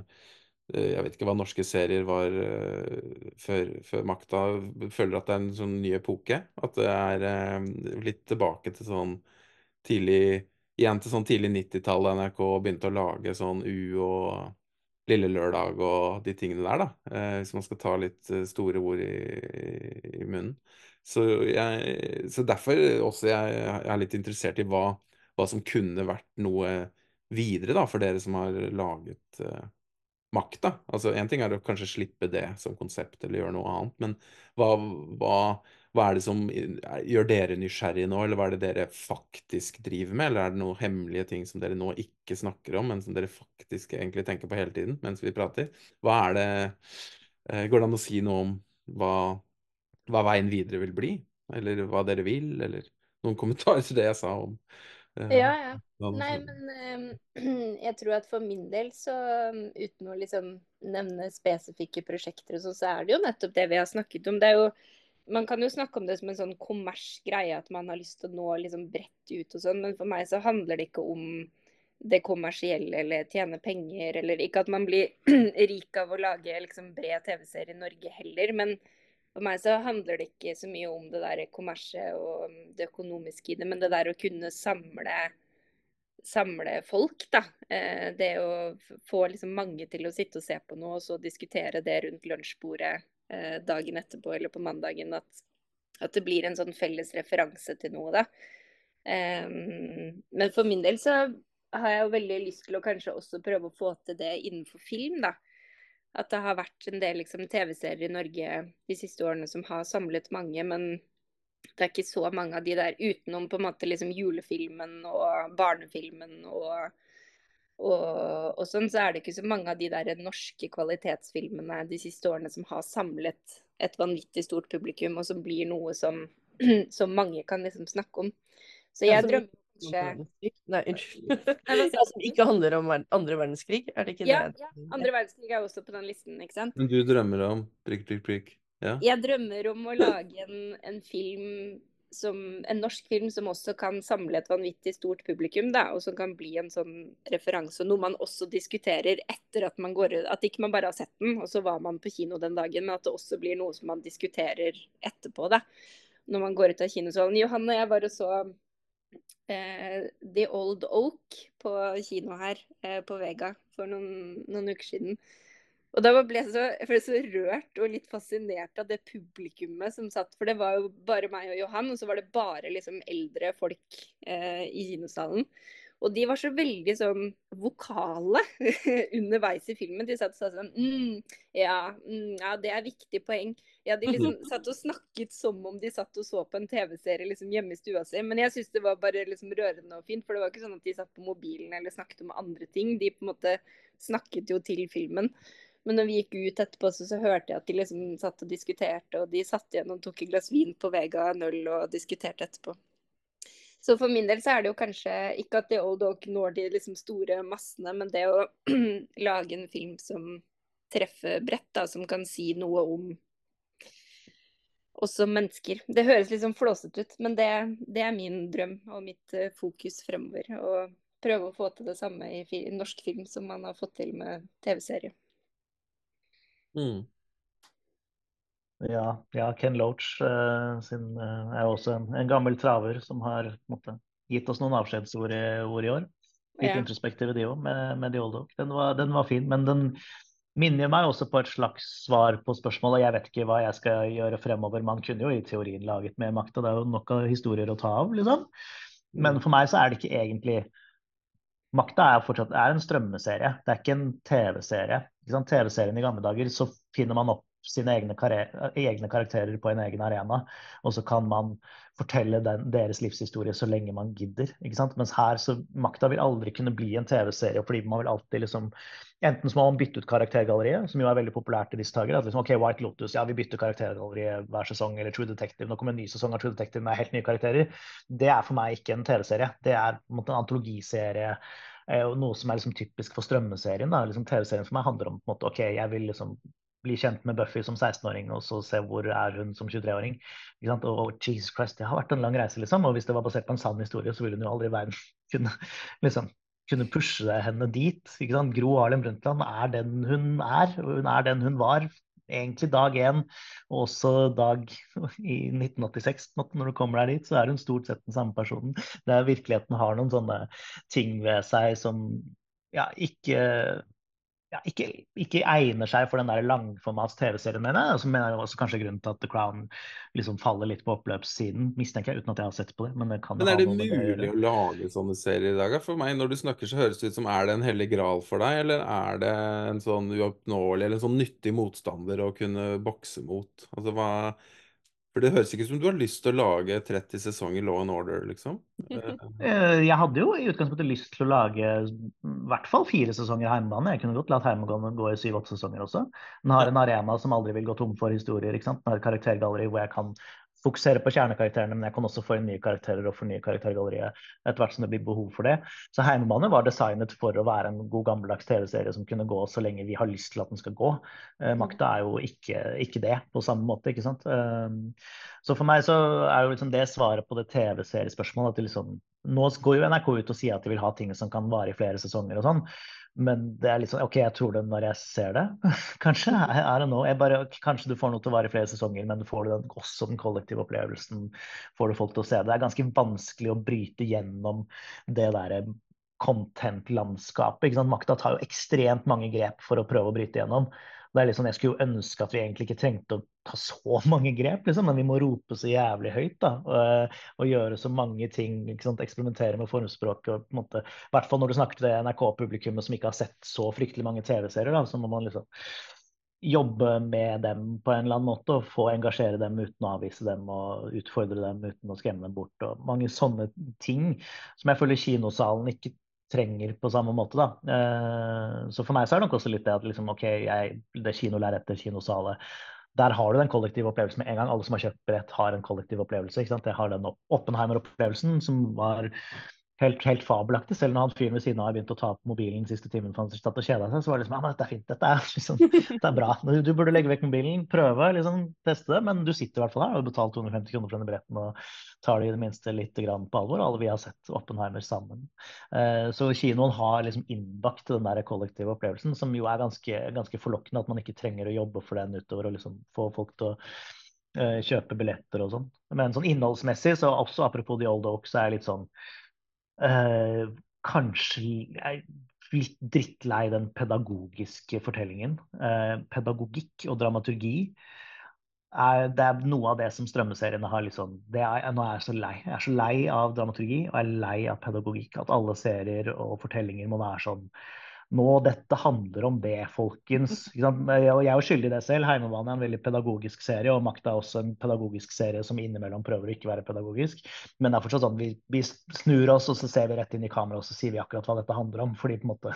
S1: eh, Jeg vet ikke hva norske serier var eh, før, før makta. Føler at det er en sånn ny epoke. At det er litt tilbake til sånn tidlig Igjen til sånn tidlig 90-tallet NRK begynte å lage sånn U og Lille Lørdag og de tingene der, da. Hvis man skal ta litt store ord i, i munnen. Så, jeg, så derfor også jeg, jeg er litt interessert i hva, hva som kunne vært noe videre da, for dere som har laget uh, makta. Altså Én ting er å kanskje slippe det som konsept eller gjøre noe annet, men hva, hva, hva er det som gjør dere nysgjerrige nå, eller hva er det dere faktisk driver med? Eller er det noen hemmelige ting som dere nå ikke snakker om, men som dere faktisk egentlig tenker på hele tiden mens vi prater? Hva er det uh, Går det an å si noe om hva, hva veien videre vil bli? Eller hva dere vil? Eller noen kommentarer til det jeg sa om eh,
S3: Ja, ja.
S1: sånn-
S3: Nei, men eh, jeg tror at for min del, så um, uten å liksom nevne spesifikke prosjekter og sånn, så er det jo nettopp det vi har snakket om. Det er jo man kan jo snakke om det som en sånn kommersgreie, at man har lyst til å nå liksom bredt ut og sånn, men for meg så handler det ikke om det kommersielle eller tjene penger, eller ikke at man blir rik av å lage liksom bred TV-serie i Norge heller, men for meg så handler det ikke så mye om det der kommerset og det økonomiske i det, men det der å kunne samle samle folk, da. Eh, det å få liksom mange til å sitte og se på noe, og så diskutere det rundt lunsjbordet eh, dagen etterpå eller på mandagen. At, at, det blir en sånn felles referanse til noe, da. Um, men for min del så har jeg jo veldig lyst til å kanskje også prøve å få til det innenfor film, da. At det har vært en del liksom, TV-serier i Norge de siste årene som har samlet mange, men det er ikke så mange av de der utenom på en måte liksom julefilmen og barnefilmen og, og, og, sånn, så er det ikke så mange av de der norske kvalitetsfilmene de siste årene som har samlet et vanvittig stort publikum, og som blir noe som, som mange kan liksom snakke om. Så jeg drømmer kanskje
S2: Nei, unnskyld. Ja, som ikke handler om andre verdenskrig, er det ikke
S3: ja,
S2: det?
S3: Ja, andre verdenskrig er også på den listen, ikke sant?
S1: Men du drømmer om prikk, prikk, prikk? Ja.
S3: Jeg drømmer om å lage en, en, film som, en norsk film som også kan samle et vanvittig stort publikum, da, og som kan bli en sånn referanse. Noe man også diskuterer etter at man går ut. At ikke man bare har sett den, og så var man på kino den dagen, men at det også blir noe som man diskuterer etterpå. da. Når man går ut av kinosalen. Johanne og jeg var og så The Old Oak på kino her eh, på Vega for noen, noen uker siden. Og da ble jeg, så, jeg ble så rørt og litt fascinert av det publikummet som satt. For det var jo bare meg og Johan, og så var det bare liksom eldre folk eh, i kinosalen. Og de var så veldig sånn vokale underveis i filmen. De satt og sa sånn mm, ja, mm, ja, det er viktig poeng. Ja, de liksom satt og snakket som om de satt og så på en TV-serie liksom hjemme i stua si. Men jeg syns det var bare liksom rørende og fint. For det var ikke sånn at de satt på mobilen eller snakket om andre ting. De på en måte snakket jo til filmen. Men når vi gikk ut etterpå, så, så hørte jeg at de liksom satt og diskuterte. Og de satt igjen og tok et glass vin på Vega, 0 og diskuterte etterpå. Så for min del så er det jo kanskje ikke at The Old Dog når de liksom store massene, men det å lage en film som treffer bredt, som kan si noe om også mennesker. Det høres litt sånn flåsete ut, men det, det, er min drøm og mitt uh, fokus fremover. Å prøve å få til det samme i, i norsk film som man har fått til med TV-serie.
S1: Mm.
S4: Ja, ja, Ken Loach uh, sin, uh, er også en, en, gammel traver som har måtte, gitt oss noen avskjedsord i, i år. Litt ja. introspektive, de òg, med, med The Old Oak. Den var, den var, fin, men den minner meg også på et slags svar på spørsmålet. Jeg vet ikke hva jeg skal gjøre fremover. Man kunne jo i teorien laget mer makt, og det er jo nok av historier å ta av, liksom. Men for meg så er det ikke egentlig Makta er fortsatt er en strømmeserie, det er ikke en TV-serie. TV-serien i gamle dager så finner man opp sine egne, egne, karakterer på en egen arena. Og så kan man fortelle den, deres livshistorie så lenge man gidder. ikke sant? Mens her så makta vil aldri kunne bli en TV-serie, fordi man vil alltid liksom Enten så må man bytte ut karaktergalleriet, som jo er veldig populært i disse dager. At liksom, ok, White Lotus, ja vi bytter karaktergalleriet hver sesong, eller True Detective. Nå kommer en ny sesong av True Detective med helt nye karakterer. Det er for meg ikke en TV-serie. Det er på en måte en antologiserie noe som er liksom typisk for strømmeserien. Liksom TV-serien for meg handler om måte, ok, jeg vil liksom bli kjent med Buffy som 16-åring, og så se hvor er hun som 23-åring. Og, og, Jesus Christ, det har vært en lang reise, liksom. Og hvis det var basert på en sann historie, så ville hun jo aldri i verden kunne, liksom, kunne pushe henne dit. Ikke sant? Gro Harlem Brundtland er den hun er, og hun er den hun var egentlig dag én, og også dag i 1986. Når du kommer deg dit, så er hun stort sett den samme personen. Det er Virkeligheten har noen sånne ting ved seg som ja, ikke ja, ikke, ikke, egner seg for den der langformats TV-serien, mener jeg. Og så mener jeg også kanskje grunnen til at The Crown liksom faller litt på oppløpssiden, mistenker jeg, uten at jeg har sett på det. Men, det
S1: men er det mulig å, lage sånne serier i dag? For meg, når du snakker, så høres det ut som er det en hellig gral for deg, eller er det en sånn uoppnåelig eller en sånn nyttig motstander å kunne bokse mot? Altså hva for det høres ikke ut som du har lyst til å lage 30 sesonger Law and Order, liksom?
S4: Eh, jeg hadde jo i utgangspunktet lyst til å lage i hvert fall fire sesonger Heimebane. Jeg kunne godt latt Heimebane gå i syv-åtte sesonger også. Den har en arena som aldri vil gå tom for historier. ikke sant? Den har et karaktergalleri hvor jeg kan fokusere på kjernekarakterene, men jeg kan også få inn nye karakterer og fornye karaktergalleriet etter hvert som det blir behov for det. Så Heimebane var designet for å være en god gammeldags TV-serie som kunne gå så lenge vi har lyst til at den skal gå. Eh, makta er jo ikke, ikke, det på samme måte, ikke sant. Eh, så for meg så er jo liksom det svaret på det TV-seriespørsmålet at liksom, nå går jo NRK ut og sier at de vil ha ting som kan vare i flere sesonger og sånn. Men det er litt sånn OK, jeg tror det når jeg ser det. kanskje. I don't know. Bare, kanskje du får noe til å vare i flere sesonger, men du får den, også den kollektive opplevelsen. Får du folk til å se det. Det er ganske vanskelig å bryte gjennom det derre content-landskapet. Makta tar jo ekstremt mange grep for å prøve å bryte gjennom. Det er liksom, Jeg skulle jo ønske at vi egentlig ikke trengte å ta så mange grep, liksom, men vi må rope så jævlig høyt. da, Og, og gjøre så mange ting. Eksperimentere med formspråket. og I hvert fall når du snakker til NRK-publikummet som ikke har sett så fryktelig mange TV-serier, så må man liksom jobbe med dem på en eller annen måte og få engasjere dem uten å avvise dem og utfordre dem uten å skremme dem bort. og Mange sånne ting som jeg føler kinosalen ikke trenger på samme måte. Da. Eh, så for meg så er det nok også litt det at liksom, ok, jeg, det kinolerretet, kinosale der har du den kollektive opplevelsen med en gang. Alle som har kjøpt brett, har en kollektiv opplevelse. Jeg har den Oppenheimer-opplevelsen som var helt, helt fabelaktig. Selv når han fyren ved siden av har begynt å ta opp mobilen siste timen for han satt og kjeda seg, så var det liksom ja, men dette er fint, dette er, liksom, det er bra. Du, burde legge vekk mobilen, prøve, liksom, teste det, men du sitter i hvert fall her og har betalt 250 kroner for denne billetten og tar det i det minste litt grann på alvor. Alle vi har sett Oppenheimer sammen. Uh, så kinoen har liksom innbakt den der kollektive opplevelsen, som jo er ganske, ganske forlokkende, at man ikke trenger å jobbe for den utover og liksom få folk til å uh, kjøpe billetter og sånn. Men sånn innholdsmessig, så også apropos The Old Oak, så er jeg litt sånn eh, kanskje litt drittlei den pedagogiske fortellingen. Eh, pedagogikk og dramaturgi er, det er noe av det som strømmeseriene har liksom det er, Nå er jeg så lei. Jeg er så lei av dramaturgi og jeg er lei av pedagogikk. At alle serier og fortellinger må være sånn nå, dette handler om det, folkens. Og jeg er jo skyldig i det selv. Heimebane er en veldig pedagogisk serie, og Makta er også en pedagogisk serie som innimellom prøver å ikke være pedagogisk. Men det er fortsatt sånn vi, vi snur oss, og så ser vi rett inn i kameraet, og så sier vi akkurat hva dette handler om. Fordi på en måte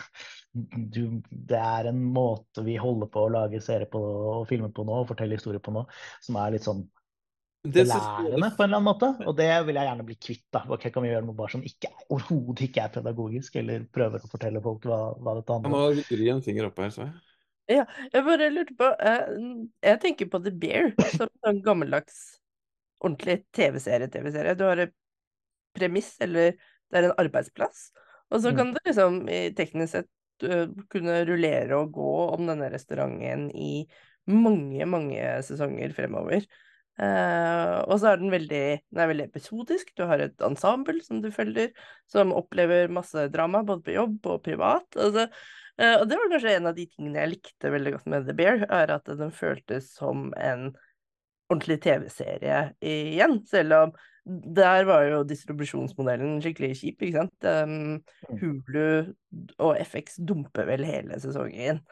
S4: du, det er en måte vi holder på å lage serie på og filme på nå, og fortelle historier på nå, som er litt sånn belærende på en eller annen måte. Og det vil jeg gjerne bli kvitt. da. Hva kan vi gjøre med barn som ikke, overhodet ikke er pedagogisk, eller prøver å fortelle folk hva, hva dette handler
S1: om? Nå det en finger opp her, så jeg.
S2: Ja, jeg bare lurte på Jeg, Jeg tenker på The Bear som en gammeldags, ordentlig TV-serie-TV-serie. Du har et premiss, eller det er en arbeidsplass, og så mm. kan du liksom teknisk sett kunne rullere og gå om denne restauranten i mange, mange sesonger fremover. Uh, og så er den veldig, den er veldig episodisk. Du har et ensemble som du følger, som opplever masse drama både på jobb og privat. Altså, uh, og det var kanskje en av de tingene jeg likte veldig godt med The Bear, er at den føltes som en ordentlig TV-serie igjen. Selv om der var jo distribusjonsmodellen skikkelig kjip, ikke sant. Um, Hulu og FX dumper vel hele sesongen.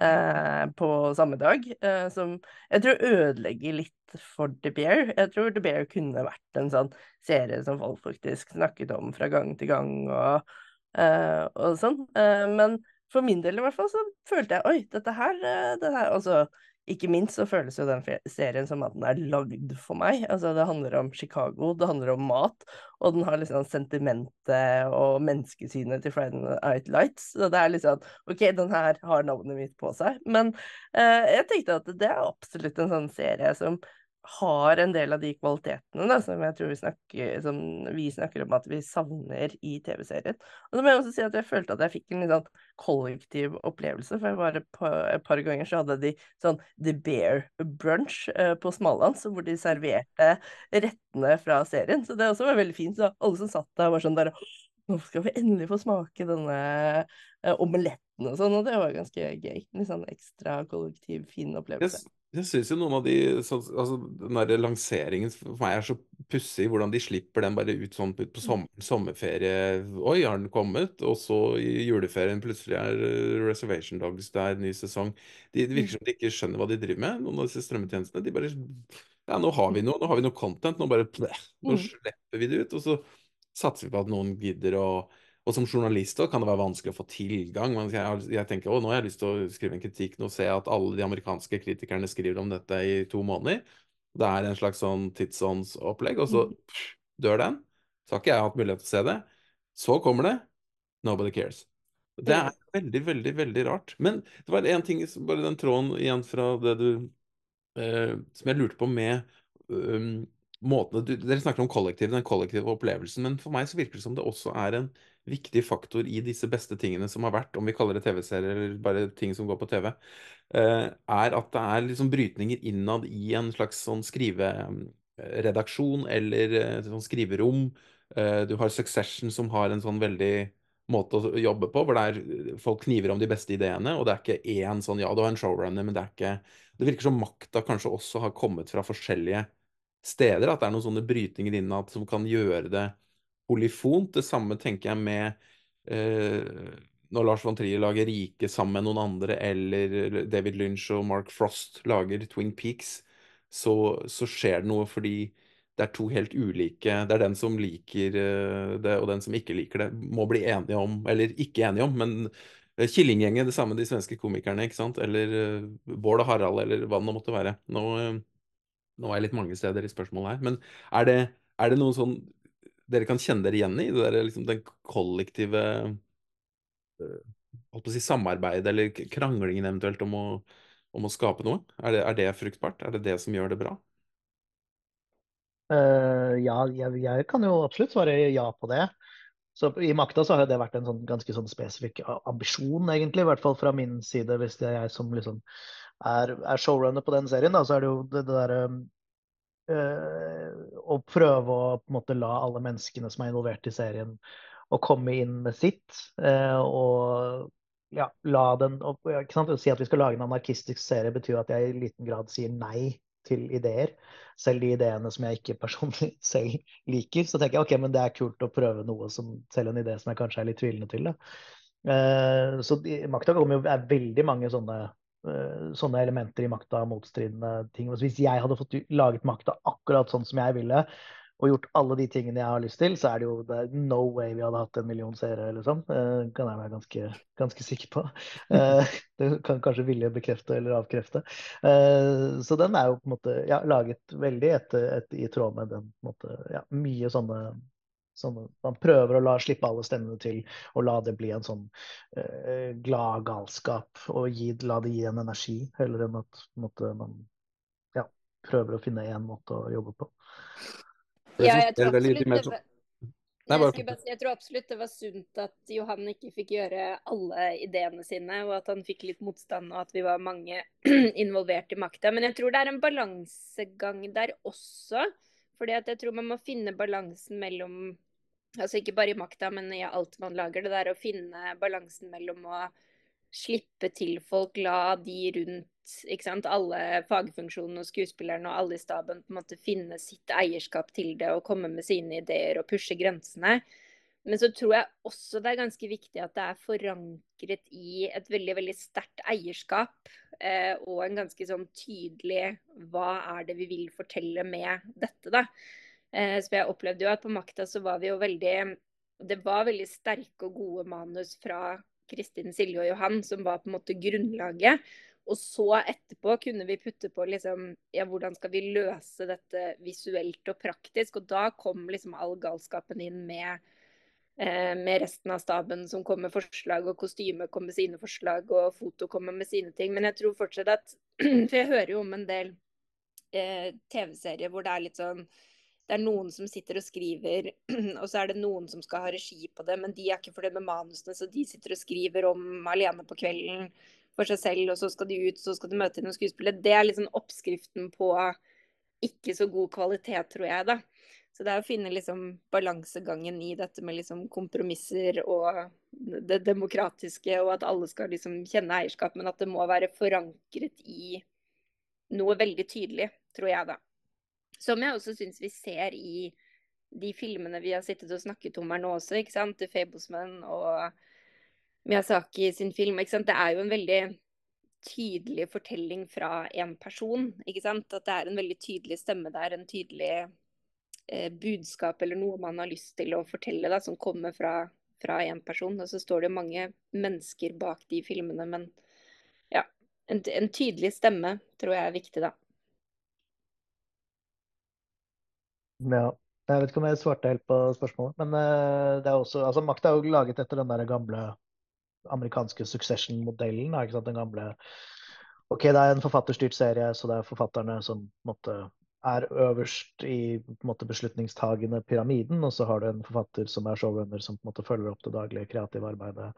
S2: Eh, på samme dag, eh, som jeg tror ødelegger litt for The Bear. Jeg tror The Bear kunne vært en sånn serie som folk faktisk snakket om fra gang til gang og, eh, og sånn. Eh, men for min del i hvert fall så følte jeg oi, dette her, eh, det her Altså ikke minst så føles jo den serien som at den er lagd for meg. Altså, det handler om Chicago, det handler om mat, og den har liksom sentimentet og menneskesynet til Friday Night Lights. Så det er liksom OK, den her har navnet mitt på seg. Men eh, jeg tenkte at det er absolutt en sånn serie som har en del av de kvalitetene da, som jeg tror vi snakker, som vi snakker om at vi savner i TV-serien. Og så må jeg også si at jeg følte at jeg fikk en litt sånn kollektiv opplevelse. For jeg var et par, et par ganger så hadde de sånn The Bear Brunch eh, på Smalands, hvor de serverte rettene fra serien. Så det også var veldig fint. Så alle som satt der, var sånn der Nå skal vi endelig få smake denne eh, omeletten og sånn. Og det var ganske gøy. Litt sånn ekstra kollektiv, fin opplevelse.
S1: Yes. Jeg syns jo noen av de så, altså, Den der lanseringen for meg er så pussig, hvordan de slipper den bare ut sånn på som, sommerferie. Oi, har den kommet? Og så i juleferien plutselig er Reservation Dogs der, ny sesong. De, det virker som de ikke skjønner hva de driver med, noen av disse strømmetjenestene. De bare Ja, nå har vi noe, nå har vi noe content. Nå bare Nå slipper vi det ut. Og så satser vi på at noen gidder å og som journalist kan det være vanskelig å få tilgang. Men jeg, jeg tenker å, nå har jeg lyst til å skrive en kritikk. Nå ser jeg at alle de amerikanske kritikerne skriver om dette i to måneder. Det er en slags sånn tidsåndsopplegg, og så mm. pff, dør den. Så har ikke jeg hatt mulighet til å se det. Så kommer det. Nobody cares. Det er veldig, veldig, veldig rart. Men det var én ting, bare den tråden igjen fra det du eh, Som jeg lurte på med um, måtene du, Dere snakker om kollektiv, den kollektive opplevelsen, men for meg så virker det som det også er en viktig faktor i disse beste tingene som har vært, om vi kaller det TV-serier eller bare ting som går på TV, eh, er at det er liksom brytninger innad i en slags sånn skriveredaksjon eller eh, sånn skriverom. Eh, du har Succession som har en sånn veldig måte å jobbe på, hvor det er folk kniver om de beste ideene, og det er ikke én sånn Ja, du har en showrunner, men det er ikke Det virker som makta kanskje også har kommet fra forskjellige steder, at det er noen sånne brytninger innad som kan gjøre det polyfont. Det samme tenker jeg med eh, når Lars von Trier lager 'Rike' sammen med noen andre, eller David Lynch og Mark Frost lager 'Twin Peaks', så, så skjer det noe fordi det er to helt ulike Det er den som liker eh, det, og den som ikke liker det, må bli enige om Eller ikke enige om, men eh, Killinggjengen, det samme de svenske komikerne, ikke sant? Eller uh, Bård og Harald, eller hva det nå måtte være. Nå, nå, er jeg litt mange steder i spørsmålet her, men er det, er det noen sånn dere kan kjenne dere igjen i? Det der, liksom, den kollektive holdt på å si samarbeidet, eller kranglingen eventuelt om å, om å skape noe? Er det, er det, fruktbart? Er det det som gjør det bra?
S4: Uh, ja, jeg, jeg, kan jo absolutt svare ja på det. Så I makta så har det vært en sånn, ganske sånn spesifikk ambisjon, egentlig, i hvert fall fra min side. Hvis det er jeg som liksom er, er showrunner på den serien, da, så er det jo det, det derre eh, prøve å på en måte la alle menneskene som er involvert i serien, å komme inn med sitt. Eh, og ja, la den og, ikke sant? Å si at vi skal lage en anarkistisk serie, betyr at jeg i liten grad sier nei til ideer. Selv de ideene som jeg ikke personlig selv liker. Så tenker jeg ok, men det er kult å prøve noe som selv en idé som jeg kanskje er litt tvilende til. Da. Eh, så makta kommer jo er veldig mange sånne sånne elementer i makta, motstridende ting. Hvis jeg hadde fått laget makta akkurat sånn som jeg ville, og gjort alle de tingene jeg har lyst til, så er det jo det er no way vi hadde hatt en million seere, liksom. Det kan jeg være ganske, ganske sikker på. Uh, det kan kanskje vilje bekrefte eller avkrefte. Uh, så den er jo på en måte ja, laget veldig etter, etter, i tråd med den på en måte, ja, mye sånne Sånn, man prøver å la, slippe alle stemmene til og la det bli en sånn uh, glad galskap. Og gi, la det gi en energi, heller enn at måtte, man ja, prøver å finne én måte å jobbe på.
S3: Ja, jeg tror absolutt det var, jeg, bare, jeg, tror absolutt det var sunt at Johan ikke fikk gjøre alle ideene sine, og at han fikk litt motstand, og at vi var mange involvert i makta. Men jeg tror det er en balansegang der også. Fordi at jeg tror man må finne balansen mellom Altså ikke bare i makta, men i alt man lager. Det der å finne balansen mellom å slippe til folk, la de rundt ikke sant, alle fagfunksjonene og skuespillerne og alle i staben på en måte finne sitt eierskap til det og komme med sine ideer og pushe grensene. Men så tror jeg også det er ganske viktig at det er forankret i et veldig veldig sterkt eierskap. Eh, og en ganske sånn tydelig hva er det vi vil fortelle med dette, da. Eh, så jeg opplevde jo at på Makta så var vi jo veldig Det var veldig sterke og gode manus fra Kristin, Silje og Johan som var på en måte grunnlaget. Og så etterpå kunne vi putte på liksom Ja, hvordan skal vi løse dette visuelt og praktisk? Og da kom liksom all galskapen inn med Eh, med resten av staben som kom med forslag, og kostyme kom med sine forslag, og foto kommer med sine ting. Men jeg tror fortsatt at For jeg hører jo om en del eh, TV-serier hvor det er litt sånn det er noen som sitter og skriver, og så er det noen som skal ha regi på det, men de er ikke fornøyd med manusene, så de sitter og skriver om alene på kvelden for seg selv, og så skal de ut, så skal de møte noen skuespillere. Det er liksom oppskriften på ikke så god kvalitet, tror jeg, da. Så det er å finne liksom balansegangen i dette med liksom kompromisser og det demokratiske, og at alle skal liksom kjenne eierskap, men at det må være forankret i noe veldig tydelig, tror jeg, da. Som jeg også syns vi ser i de filmene vi har sittet og snakket om her nå også, ikke sant. The Fablesman og Miyazaki sin film. ikke sant? Det er jo en veldig tydelig fortelling fra en person. ikke sant? At det er en veldig tydelig stemme der, en tydelig eh, budskap eller noe man har lyst til å fortelle, da, som kommer fra, fra en person. Og så står det mange mennesker bak de filmene, men ja. En, en tydelig stemme tror jeg er viktig, da.
S4: Ja. Jeg vet ikke om jeg svarte helt på spørsmålet, men uh, det er også, altså Makt er jo laget etter den der gamle amerikanske succession-modellen. Den gamle OK, det er en forfatterstyrt serie, så det er forfatterne som måtte er øverst i måte, beslutningstagende pyramiden, og så har du en forfatter som er showrunner, som på en måte følger opp det daglige kreative arbeidet.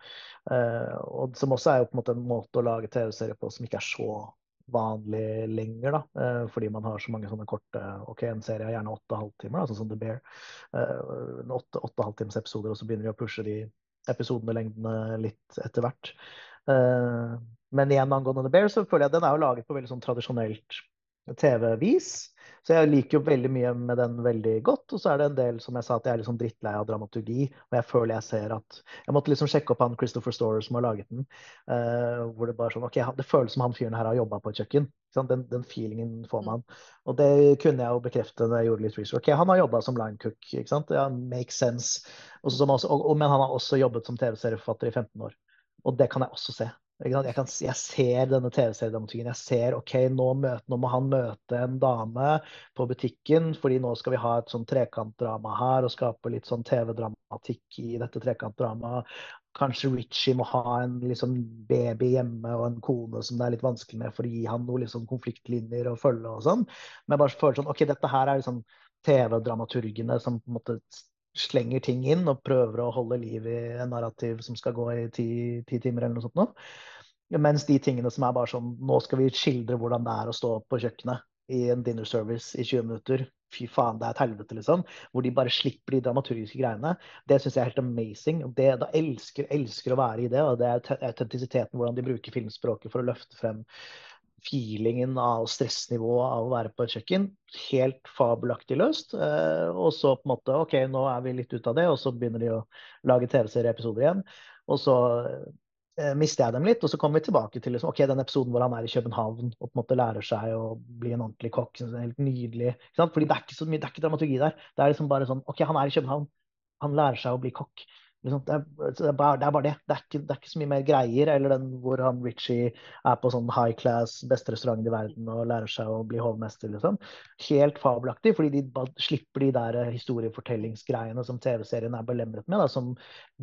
S4: Eh, og Som også er jo på en måte en måte å lage TV-serier på som ikke er så vanlig lenger, da, eh, fordi man har så mange sånne korte OK, en serie er gjerne åtte halvtimer, sånn som The Bear. Eh, åtte, åtte halvtimes episoder, og så begynner de å pushe de episodene lengdene litt etter hvert. Eh, men igjen angående The Bear, så føler jeg at den er jo laget på veldig sånn tradisjonelt TV-vis. Så jeg liker jo veldig mye med den veldig godt. Og så er det en del som jeg sa at jeg er liksom drittlei av dramaturgi. Og jeg føler jeg ser at Jeg måtte liksom sjekke opp han Christopher Storer som har laget den. Uh, hvor det bare sånn OK, det føles som han fyren her har jobba på et kjøkken. Den, den, feelingen får man. Og det kunne jeg jo bekrefte når jeg gjorde litt research. OK, han har jobba som line cook, ikke sant. Ja, makes sense. Også, og, og, men han har også jobbet som TV-serieforfatter i 15 år. Og det kan jeg også se. Jeg, kan, jeg, ser denne TV-seriedramaturgien. Jeg ser ok, nå, møte, nå, må han møte en dame på butikken, fordi nå skal vi ha et sånn trekantdrama her og skape litt sånn TV-dramatikk i dette trekantdramaet. Kanskje Richie må ha en liksom, baby hjemme og en kone som det er litt vanskelig med for å gi han noen liksom, konfliktlinjer å følge og sånn. Men jeg bare føler sånn, ok, dette her er liksom TV-dramaturgene som på en måte slenger ting inn og prøver å holde liv i en narrativ som skal gå i ti, ti timer eller noe sånt. Nå. Mens de tingene som er bare sånn Nå skal vi skildre hvordan det er å stå på kjøkkenet i en dinner service i 20 minutter. Fy faen, det er et helvete, liksom. Hvor de bare slipper de dramaturgiske greiene. Det syns jeg er helt amazing. Det, da elsker, elsker å være i det. Og det er autentisiteten, hvordan de bruker filmspråket for å løfte frem feelingen av stressnivået av å være på et kjøkken. Helt fabelaktig løst. Eh, og så på en måte OK, nå er vi litt ute av det, og så begynner de å lage TV-serieepisoder igjen. Og så eh, mister jeg dem litt, og så kommer vi tilbake til liksom, ok, den episoden hvor han er i København og på en måte lærer seg å bli en ordentlig kokk. Helt nydelig. Fordi det er ikke så mye, det er ikke dramaturgi der. Det er liksom bare sånn OK, han er i København. Han lærer seg å bli kokk. Det, er, det, er bare, det, er, bare, det. Det er, ikke, det er, ikke, så mye mer greier. Eller den hvor han Richie er på sånn high class, beste restaurant i verden og lærer seg å bli hovmester. Liksom. Helt fabelaktig, fordi de slipper de der historiefortellingsgreiene som TV-serien er belemret med. Da, som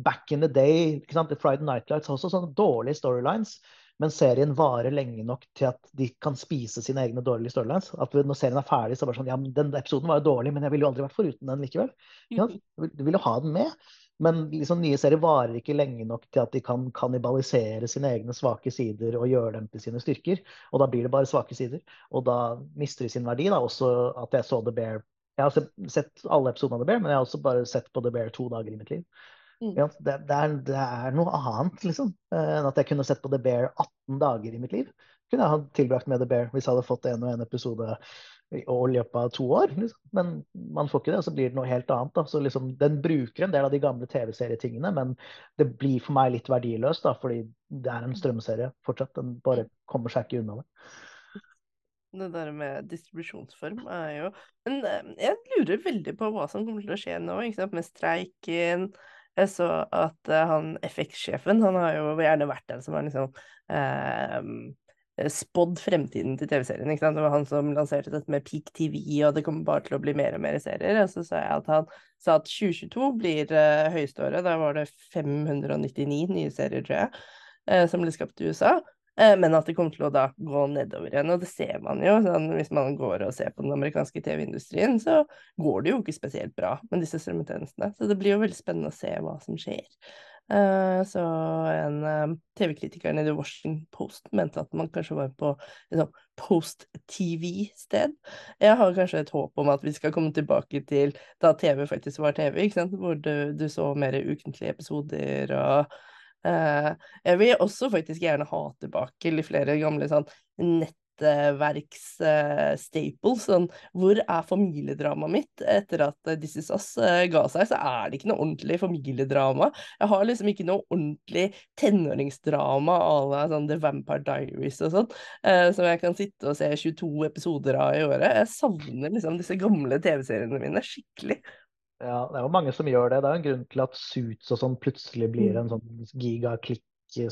S4: back in the day. ikke sant? The Friday Night Lights har også sånne dårlige storylines. Men serien varer lenge nok til at de kan spise sine egne dårlige storylines. At når serien er ferdig, så er det sånn Ja, den episoden var jo dårlig, men jeg ville jo aldri vært foruten den likevel. Du vil jo ha den med. Men liksom, nye serier varer ikke lenge nok til at de kan kannibalisere sine egne svake sider og gjøre dem til sine styrker. Og da blir det bare svake sider. Og da mister de sin verdi. Da. Også at jeg så The Bear Jeg har sett alle episodene av The Bear, men jeg har også bare sett på The Bear to dager i mitt liv. Mm. Ja, det, det, er, det, er, noe annet, liksom, enn at jeg kunne sett på The Bear 18 dager i mitt liv. Kunne jeg ha tilbrakt med The Bear hvis jeg hadde fått en og en episode i løpet av to år. Liksom. Men man får ikke det, og så blir det noe helt annet. Da. Så liksom, Den bruker en del av de gamle TV-serietingene, men det blir for meg litt verdiløst, da, fordi det er en strømserie fortsatt. Den bare kommer seg ikke unna det.
S2: Det der med distribusjonsform er jo Men eh, jeg lurer veldig på hva som kommer til å skje nå, ikke sant, med streiken. Jeg så at uh, han FX-sjefen, han har jo gjerne vært den som har liksom uh, spådd fremtiden til TV-serien. ikke sant? Det var han som lanserte dette med Peak TV, og det kommer bare til å bli mer og mer serier. Og så sa jeg at han sa at 2022 blir uh, høyeste året. Da var det 599 nye serier, tror jeg, uh, som ble skapt i USA. Uh, men at det kommer til å da gå nedover igjen. Og det ser man jo. Sånn, hvis man går og ser på den amerikanske TV-industrien, så går det jo ikke spesielt bra med disse strømmetjenestene. Så det blir jo veldig spennende å se hva som skjer. Uh, så en uh, TV-kritiker i The Washington Post mente at man kanskje var på et sånn post-TV-sted. Jeg har kanskje et håp om at vi skal komme tilbake til da TV faktisk var TV, hvor du, du så mer ukentlige episoder og Uh, jeg vil også faktisk gjerne ha tilbake litt flere gamle sånn nettverks-staples. Uh, sånn, hvor er familiedramaet mitt? Etter at uh, This Is Us uh, ga seg, så er det ikke noe ordentlig familiedrama. Jeg har liksom ikke noe ordentlig tenåringsdrama à la sånn The Vampire Diaries og sånn, som jeg kan sitte og se 22 episoder av i året. Jeg savner liksom disse gamle TV-seriene mine skikkelig.
S4: Ja, det er jo mange som gjør det. Det er jo en grunn til at Suits og sånn plutselig blir en sånn gigaklikk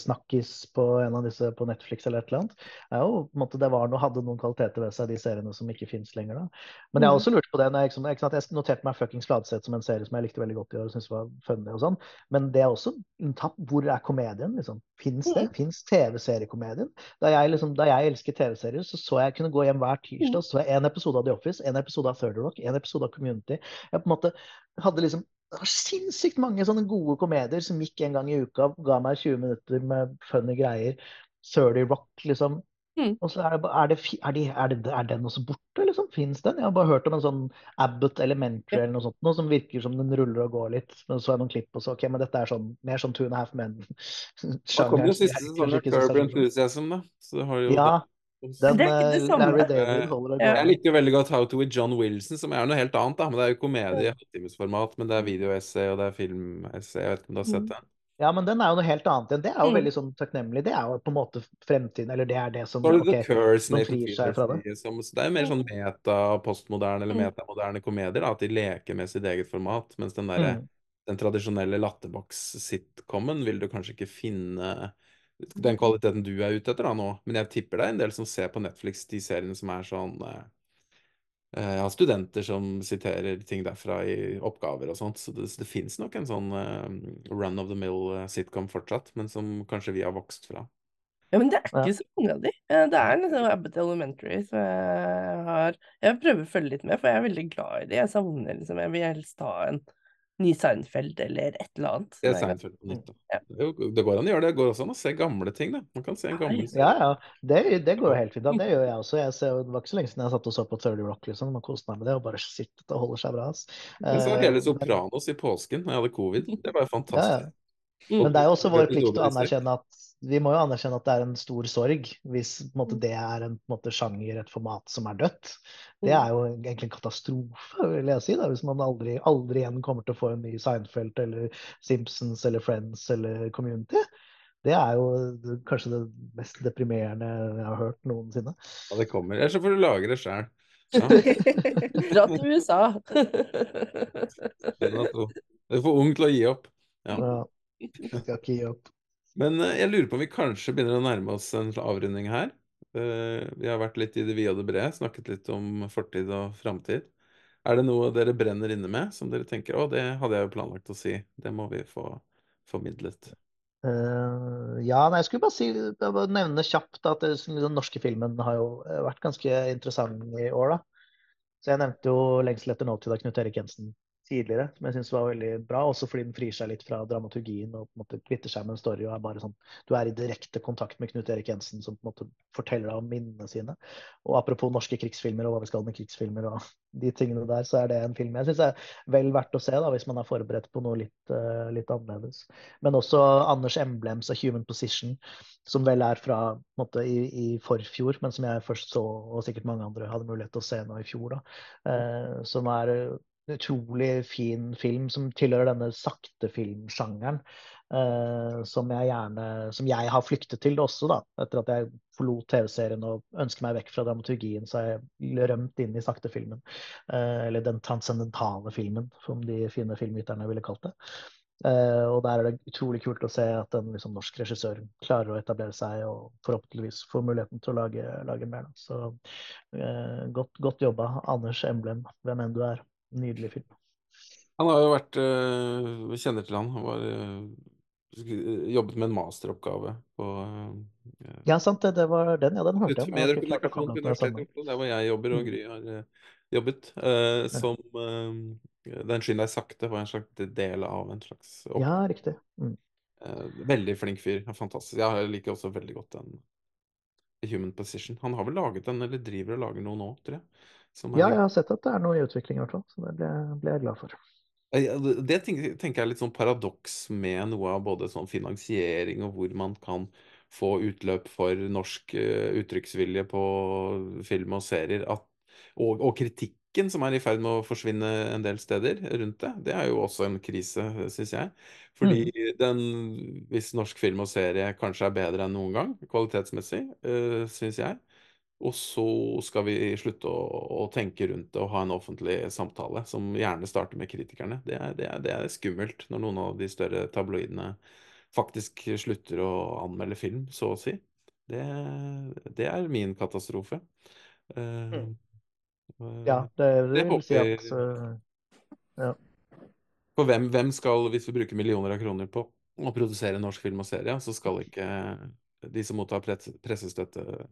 S4: snakkis på en av disse på Netflix eller et eller annet. Er jo, på en måte, det var noe, hadde noen kvaliteter ved seg, de seriene som ikke fins lenger. da. Men jeg har mm. også lurt på det. når jeg, liksom, jeg noterte meg fuckings Fladseth som en serie som jeg likte veldig godt i år og syntes var funny og sånn. Men det er også en tapp. Hvor er komedien? liksom? Fins det? Mm. Fins TV-seriekomedien? Da, liksom, da jeg elsket TV-serier, så så jeg kunne gå hjem hver tirsdag så jeg en episode av The Office, en episode av Third Rock, en episode av Community. Jeg på en måte hadde liksom det var sinnssykt mange sånne gode komedier som gikk en gang i uka, ga meg 20 minutter med funny greier. 30 Rock, liksom. Mm. Og så er, det, er, det, er, de, er, det, er, den også borte, liksom? Fins den? Jeg har bare hørt om en sånn Abbott Elementary eller noe sånt, noe som virker som den ruller og går litt. Men så er det noen klipp, og så OK, men dette er sånn mer sånn Two and a Half Men.
S1: Da kommer jo siste sesong av Curb Enthusiasm, da. Så har jo
S4: ja, den, det er ikke det samme. Larry David
S1: holder det Jeg likte veldig godt How to with John Wilson, som er noe helt annet. da, men Det er jo komedie i halvtimesformat, men det er videoessay og det er filmessay. Jeg vet ikke om du har sett den?
S4: Ja, men den er jo noe helt annet igjen. Det er jo mm. veldig sånn takknemlig. Det er jo på en måte fremtiden, eller det er det som
S1: det okay, Curse, man frir seg fra det. Som, det er jo mer sånn meta-postmoderne eller mm. metamoderne komedier, da, at de leker med sitt eget format. Mens den derre mm. den tradisjonelle latterbox-sitcomen vil du kanskje ikke finne den kvaliteten du er ute etter da nå. Men jeg tipper det er en del som ser på Netflix de seriene som er sånn eh, eh Jeg har studenter som siterer ting derfra i oppgaver og sånt, så det, det fins nok en sånn eh, run of the mill eh, sitcom fortsatt, men som kanskje vi har vokst fra.
S2: Ja, men det er ikke så mange av de. Det er liksom Abbott Elementary som jeg har Jeg prøver å følge litt med, for jeg er veldig glad i de. Jeg savner liksom Jeg vil helst ha en ny Seinfeld eller et eller annet.
S1: Det er Seinfeld på nytt. Ja. Det, går an å gjøre det. Det går også an å se gamle ting. Da. Man kan se en gammel
S4: serie. Ja, ja. Det, det, går jo helt fint. Da. Det gjør jeg også. Jeg ser, det var ikke så lenge siden jeg satt og så på 30 Rock. liksom. Man koste meg med det og bare sittet og holder seg bra. ass.
S1: Jeg så hele eh, Sopranos i påsken da jeg hadde covid. Det var jo fantastisk.
S4: Ja, Men det er jo også vår plikt å anerkjenne at vi må jo anerkjenne at det er en stor sorg hvis måte, det er en måte, sjanger, et format som er dødt. Det er jo egentlig en katastrofe, vil jeg si, da, hvis man aldri, aldri igjen kommer til å få en ny Seinfeld eller Simpsons eller Friends eller Community. Det er jo kanskje det mest deprimerende jeg har hørt noensinne.
S1: Ja, det kommer. Eller så får du lage det sjøl.
S2: Dra til USA.
S1: Du er for ung til å gi opp. Ja.
S4: ja. Jeg skal ikke gi opp.
S1: Men eh, jeg lurer på om vi kanskje begynner å nærme oss en avrunding her. Eh, vi har vært litt i det vide og det brede, snakket litt om fortid og framtid. Er det noe dere brenner inne med, som dere tenker å, det hadde jeg jo planlagt å si, det må vi få formidlet?
S4: Uh, ja, nei, jeg skulle bare si, bare nevne kjapt at det, den norske filmen har jo vært ganske interessant i år. da. Så Jeg nevnte jo 'Lengsel etter nåtid' av Knut Erik Jensen tidligere, som jeg syns var veldig bra. Også fordi den frir seg litt fra dramaturgien og på en måte kvitter seg med en story. og er bare sånn, Du er i direkte kontakt med Knut Erik Jensen, som på en måte forteller deg om minnene sine. Og apropos norske krigsfilmer og hva vi skal med krigsfilmer og de tingene der, så er det en film jeg syns er vel verdt å se da, hvis man er forberedt på noe litt, uh, litt annerledes. Men også Anders Emblems A Human Position, som vel er fra en måte, i, i, forfjor, men som jeg først så, og sikkert mange andre hadde mulighet til å se nå i fjor. da, uh, som er utrolig fin film som tilhører denne sakte filmsjangeren. Uh, som jeg gjerne Som jeg har flyktet til også, da. Etter at jeg forlot TV-serien og ønsker meg vekk fra dramaturgien, så har jeg rømt inn i saktefilmen. Uh, eller den transcendentale filmen, som de fine filmviterne ville kalt det. Uh, og der er det utrolig kult å se at en liksom, norsk regissør klarer å etablere seg og forhåpentligvis får muligheten til å lage, lage mer. Da. Så godt, godt jobba, Anders Emblem, hvem enn du er. Nydelig film.
S1: Han har jo vært Vi kjenner til han. Han var, øh, jobbet med en masteroppgave på
S4: Ja, sant det. Det var den, ja. Den hørte jeg.
S1: Der hvor jeg jobber og mm. Gry har jobbet. Som Den skynd deg sakte var en slags del av en slags
S4: opp. Ja, riktig. Mm.
S1: Veldig flink fyr. Fantastisk. Jeg liker også veldig godt den Human Position. Han har vel laget den, eller driver og lager noe nå, tror jeg.
S4: Ja, jeg har sett at det er noe i utvikling i hvert fall, så det ble, ble jeg glad for.
S1: Det tenker jeg er litt sånn paradoks med noe av både sånn finansiering og hvor man kan få utløp for norsk uh, uttrykksvilje på film og serier, at, og, og, kritikken som er i ferd med å forsvinne en del steder rundt det, det er jo også en krise, syns jeg. Fordi mm. den, hvis norsk film og serie kanskje er bedre enn noen gang, kvalitetsmessig, øh, syns jeg, og så skal vi slutte å, å, tenke rundt det og ha en offentlig samtale, som gjerne starter med kritikerne. Det er, det, er, det er, skummelt når noen av de større tabloidene faktisk slutter å anmelde film, så å si. Det, det er min katastrofe. Uh,
S4: ja, det, det vil si at uh, ja.
S1: For hvem, hvem, skal, hvis vi bruker millioner av kroner på å produsere norsk film og serie, så skal ikke de som mottar pressestøtte eh,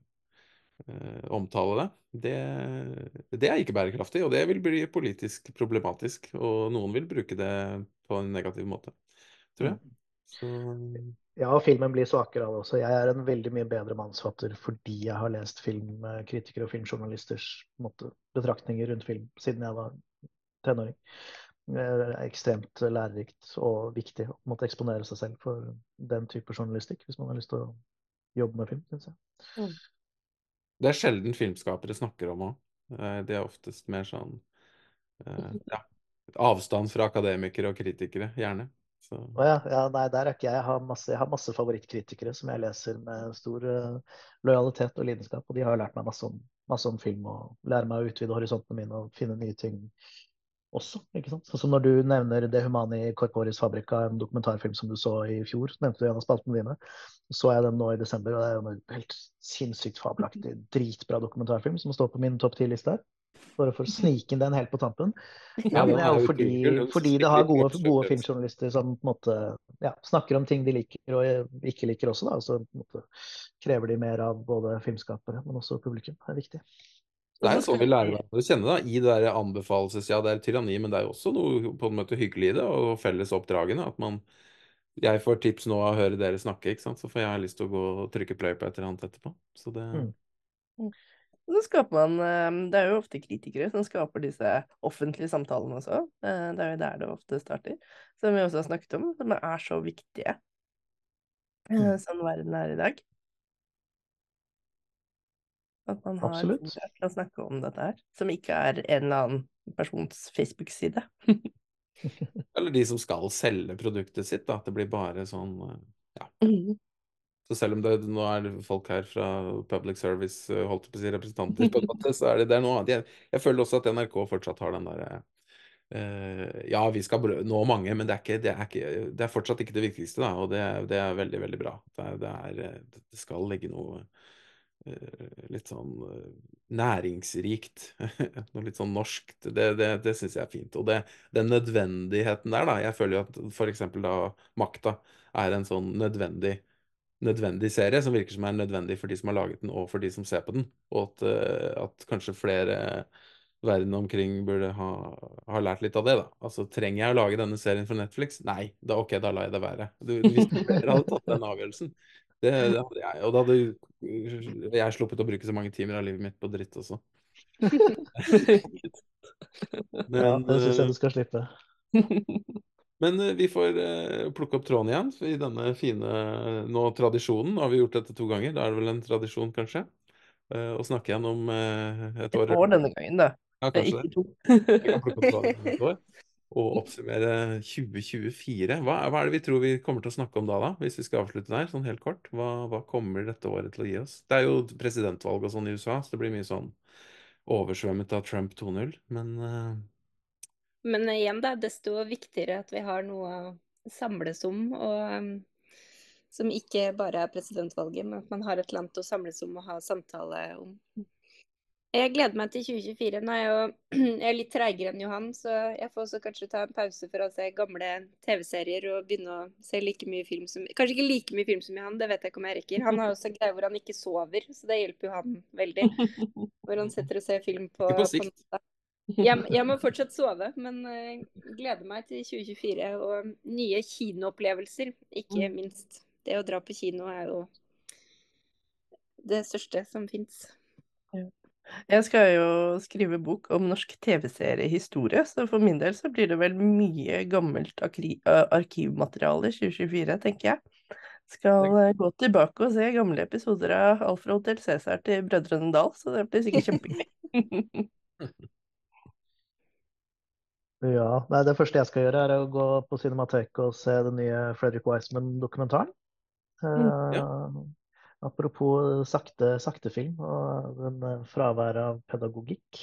S1: omtale det. det. det. er ikke bærekraftig, og det vil bli politisk problematisk. Og noen vil bruke det på en negativ måte, tror jeg. Så...
S4: Ja, filmen blir svakere av det også. Jeg er en veldig mye bedre mannsfatter fordi jeg har lest filmkritikere og filmjournalisters måte, betraktninger rundt film siden jeg var tenåring. Det er ekstremt lærerikt og viktig å måtte eksponere seg selv for den type journalistikk hvis man har lyst til å jobbe med film, syns jeg. Mm.
S1: Det er sjelden filmskapere snakker om òg. De det er oftest mer sånn uh, ja, avstand fra akademikere og kritikere, gjerne.
S4: Så. Oh ja, ja, nei, der er ikke jeg. Jeg har masse, jeg har masse favorittkritikere som jeg leser med stor uh, lojalitet og lidenskap. Og de har lært meg masse om, masse om film og lærer meg å utvide horisontene mine og finne nye ting også. ikke sant? Sånn som når du nevner Det Humani Corporis Fabrica, en dokumentarfilm som du så i fjor, nevnte du en av spaltene dine. Så jeg den nå i desember, og det er en helt sinnssykt fabelaktig, dritbra dokumentarfilm som står på min topp ti-liste. Bare for å snike inn den helt på tampen. Ja, det er jo fordi, fordi det har gode, gode, filmjournalister som på en måte ja, snakker om ting de liker og ikke liker også. da, Så på en måte krever de mer av både filmskapere, men også publikum. Det er viktig.
S1: Det er jo sånn vi lærer hverandre å kjenne, da. I det der anbefalelses... Ja, det er tyranni, men det er jo også noe på en måte hyggelig i det, og felles oppdragene, At man Jeg får tips nå av å høre dere snakke, ikke sant. Så får jeg lyst til å gå og trykke play på et eller annet etterpå. Så det mm.
S2: mm. Så skaper man eh, Det er jo ofte kritikere som skaper disse offentlige samtalene også. Eh, det er jo der det ofte starter. Som vi også har snakket om, som er så viktige mm. Eh, sånn verden er i dag. At man har Absolutt. til å snakke om dette her, som ikke er en eller annen persons Facebook-side.
S1: eller de som skal selge produktet sitt, da. At det blir bare sånn ja. Mm. Så selv om det nå er folk her fra public service, holdt på å si representanter, på en måte, så er det, det nå. Jeg, jeg, føler også at NRK fortsatt har den derre uh, Ja, vi skal nå mange, men det er, ikke, det, er ikke, det er, fortsatt ikke det viktigste, da. Og det, det er veldig, veldig bra. Det, er, det skal ligge noe Eh, litt sånn eh, næringsrikt. Noe litt sånn norskt. Det, det, det syns jeg er fint. Og det, den nødvendigheten der, da. Jeg føler jo at f.eks. da Makta er en sånn nødvendig, nødvendig serie som virker som er nødvendig for de som har laget den, og for de som ser på den. Og at, eh, at kanskje flere verden omkring burde ha, ha, lært litt av det, da. Altså, trenger jeg å lage denne serien for Netflix? Nei, da, ok, da lar jeg det være. Du, hvis flere hadde tatt den avgjørelsen, det, det, hadde jeg. Og da hadde jeg sluppet å bruke så mange timer av livet mitt på dritt også.
S4: Men, ja, det syns jeg du skal slippe.
S1: Men vi får plukke opp tråden igjen i denne fine nå, tradisjonen. Nå har vi gjort dette to ganger. Da er det vel en tradisjon, kanskje? Å snakke igjen om et år.
S2: Et år denne gangen, da.
S1: Ja, kanskje
S2: Ikke to.
S1: Og oppsummere 2024. Hva, hva, er det vi tror vi kommer til å snakke om da, da? Hvis vi skal avslutte der, sånn helt kort. Hva, hva kommer dette året til å gi oss? Det er jo presidentvalg og sånn i USA, så det blir mye sånn oversvømmet av Trump 2.0, men uh...
S3: Men igjen, da, desto viktigere at vi har noe å samles om, og um, som ikke bare er presidentvalget, men at man har et eller annet å samles om og ha samtale om. Jeg gleder meg til 2024. Nå er jeg, jo, jeg er litt treigere enn Johan, så jeg får også kanskje ta en pause for å se gamle TV-serier og begynne å se like mye film som Kanskje ikke like mye film som Johan, det vet jeg ikke om jeg rekker. Han har også en greie hvor han ikke sover, så det hjelper jo han veldig. Hvor han setter og ser film på,
S1: på sikt.
S3: Jeg, jeg må fortsatt sove, men uh, gleder meg til 2024 og nye kinoopplevelser, ikke minst. Det å dra på kino er jo det største som fins.
S2: Jeg skal jo skrive bok om norsk TV-seriehistorie, så for min del så blir det vel mye gammelt arkivmateriale i 2024, tenker jeg. Skal gå tilbake og se gamle episoder av Alfred Hotel Cæsar til Brødrene Dal, så det blir sikkert kjempegøy.
S4: Ja, nei, Det første jeg skal gjøre, er å gå på Cinemateket og se den nye Fredrik Wiseman-dokumentaren.
S2: Mm,
S4: Eh, apropos sakte, sakte film og den eh, fraværet av pedagogikk.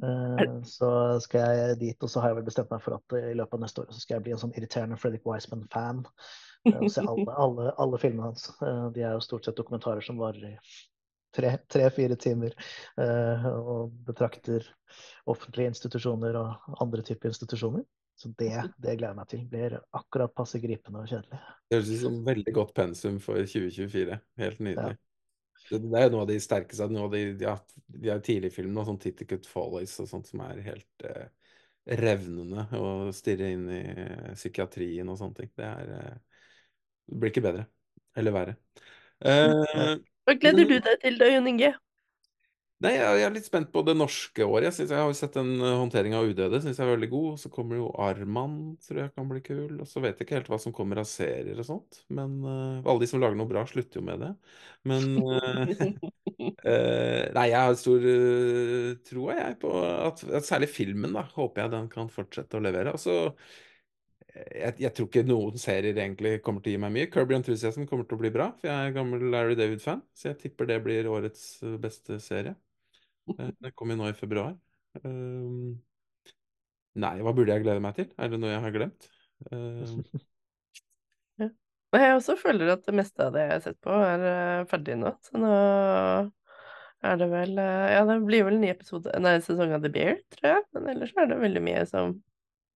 S4: Eh, så skal jeg dit, og så har jeg vel bestemt meg for at i løpet av neste år så skal jeg bli en sånn irriterende Fredrik Wiseman-fan. eh, og se alle, alle, alle filmene hans. Eh, de er jo stort sett dokumentarer som varer i tre-fire timer. eh, og betrakter offentlige institusjoner og andre typer institusjoner. Så det, det gleder jeg meg til. Blir akkurat passe gripende og kjedelig.
S1: Det høres ut som veldig godt pensum for 2024. Helt nydelig. Det, det er jo noe av de sterkeste noe av de, ja, de er tidligfilmene, sånn Titticut Follies og sånt, som er helt eh, revnende å stirre inn i psykiatrien og sånne ting. Det er eh, Det blir ikke bedre. Eller verre. Eh,
S2: Hva gleder du deg til da, Jon Inge?
S1: Nei, jeg er litt spent på det norske året. Jeg, synes, jeg har jo sett en uh, håndtering av udøde, syns jeg er veldig god. Så kommer jo Arman, tror jeg kan bli kul. Og så vet jeg ikke helt hva som kommer av serier og sånt. Men uh, alle de som lager noe bra, slutter jo med det. Men uh, uh, Nei, jeg har stor tro, jeg, på at, at særlig filmen, da, håper jeg den kan fortsette å levere. Og så jeg, jeg tror ikke noen serier egentlig kommer til å gi meg mye. Kirby Enthusiasm kommer til å bli bra, for jeg er gammel Larry David-fan. Så jeg tipper det blir årets beste serie. Eh, Det kom jo nå i februar. Um, nei, hva burde jeg glede meg til? Er det noe jeg har glemt? Um,
S2: Ja. jeg også føler at det meste av det jeg har sett på, er ferdig nå. Så nå er det vel Ja, det blir vel en ny episode, nei, sesong av The Bear, tror jeg. Men ellers er det veldig mye som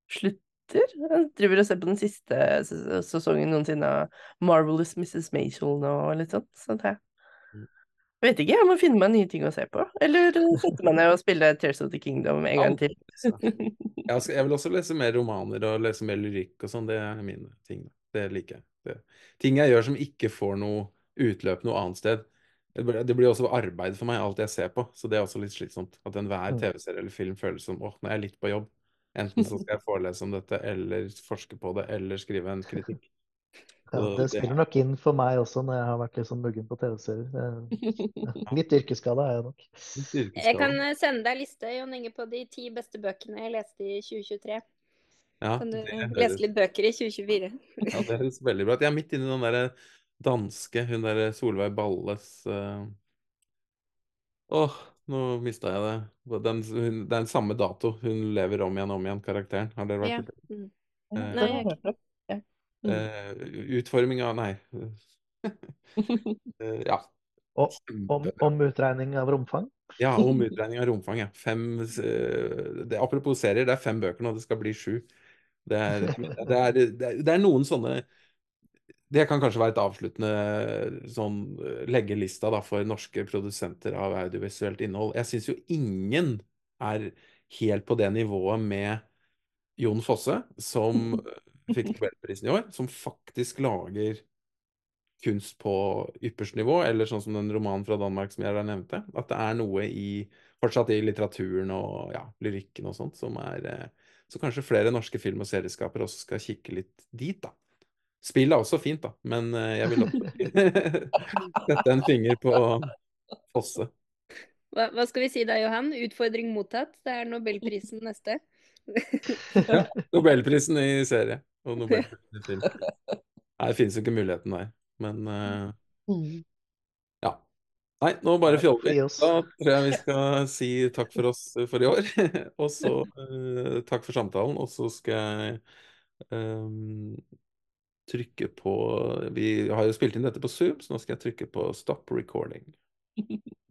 S2: slutter. Jeg driver og ser på den siste sesongen noensinne av Marvelous Mrs. Machel nå og litt sånt. Så
S1: Mm.
S2: Vet ikke, jeg må finne meg nye ting å se på. Eller sette meg ned og spille Tears of the Kingdom en gang til.
S1: jeg, vil også lese mer romaner og lese mer lyrikk og sånn. Det er mine ting. Det liker jeg. Det, ting jeg gjør som ikke får noe utløp noe annet sted. Det blir, også arbeid for meg, alt jeg ser på. Så det er også litt slitsomt. At enhver
S4: Mm.
S1: TV-serie eller film føles som åh, nå er jeg litt på jobb. Enten så skal jeg forelese om dette, eller forske på det, eller skrive en kritikk.
S4: Ja, det spiller
S1: er-
S4: nok inn for meg også når jeg har vært litt sånn muggen på TV-serier. Eh, Litt yrkesskade er jeg nok.
S3: Jeg kan eh, sende deg liste Jon Inge, på de ti beste bøkene jeg leste i 2023.
S1: Ja,
S3: Kan du lese litt bøker i 2024?
S1: ja, det høres veldig bra ut. Jeg er midt inne i den derre danske, hun derre Solveig Balles eh, Åh, nå mista jeg det. Den, hun, det er den samme dato. Hun lever om igjen og om igjen, karakteren. Har dere vært
S3: Ja. Mm.
S1: Eh,
S2: det
S3: Nei,
S2: har jeg hørt om. Mm.
S1: Eh, utforming av Nei. uh, ja.
S4: Og om, om utregning av romfang.
S1: Ja, om utregning av romfang, ja. Fem, eh, det, apropos serier, det er fem bøker nå, det skal bli sju. Det er, det er, det er, det er noen sånne Det kan kanskje være et avsluttende sånn eh, legge lista da, for norske produsenter av audiovisuelt innhold. Jeg syns jo ingen er helt på det nivået med Jon Fosse, som fikk Nobelprisen i år, som faktisk lager kunst på ypperste nivå, eller sånn som den romanen fra Danmark som jeg da nevnte. At det er noe i fortsatt i litteraturen og ja, lyrikken og sånt som er eh, Så kanskje flere norske film- og serieskapere også skal kikke litt dit, da. Spill er også fint, da, men eh, jeg vil også sette en finger på Fosse.
S3: Hva, hva skal vi si da, Johan? Utfordring mottatt. Det er Nobelprisen neste.
S1: Ja, Nobelprisen i serie og Nobelprisen i film. Nei, det finnes jo ikke muligheten der. Men uh,
S2: Mm.
S1: ja. Nei, nå bare fjoller vi. Da tror jeg vi skal si takk for oss for i år. Og så uh, takk for samtalen. Og så skal jeg um, trykke på Vi har jo spilt inn dette på Zoom, så nå skal jeg trykke på stop recording.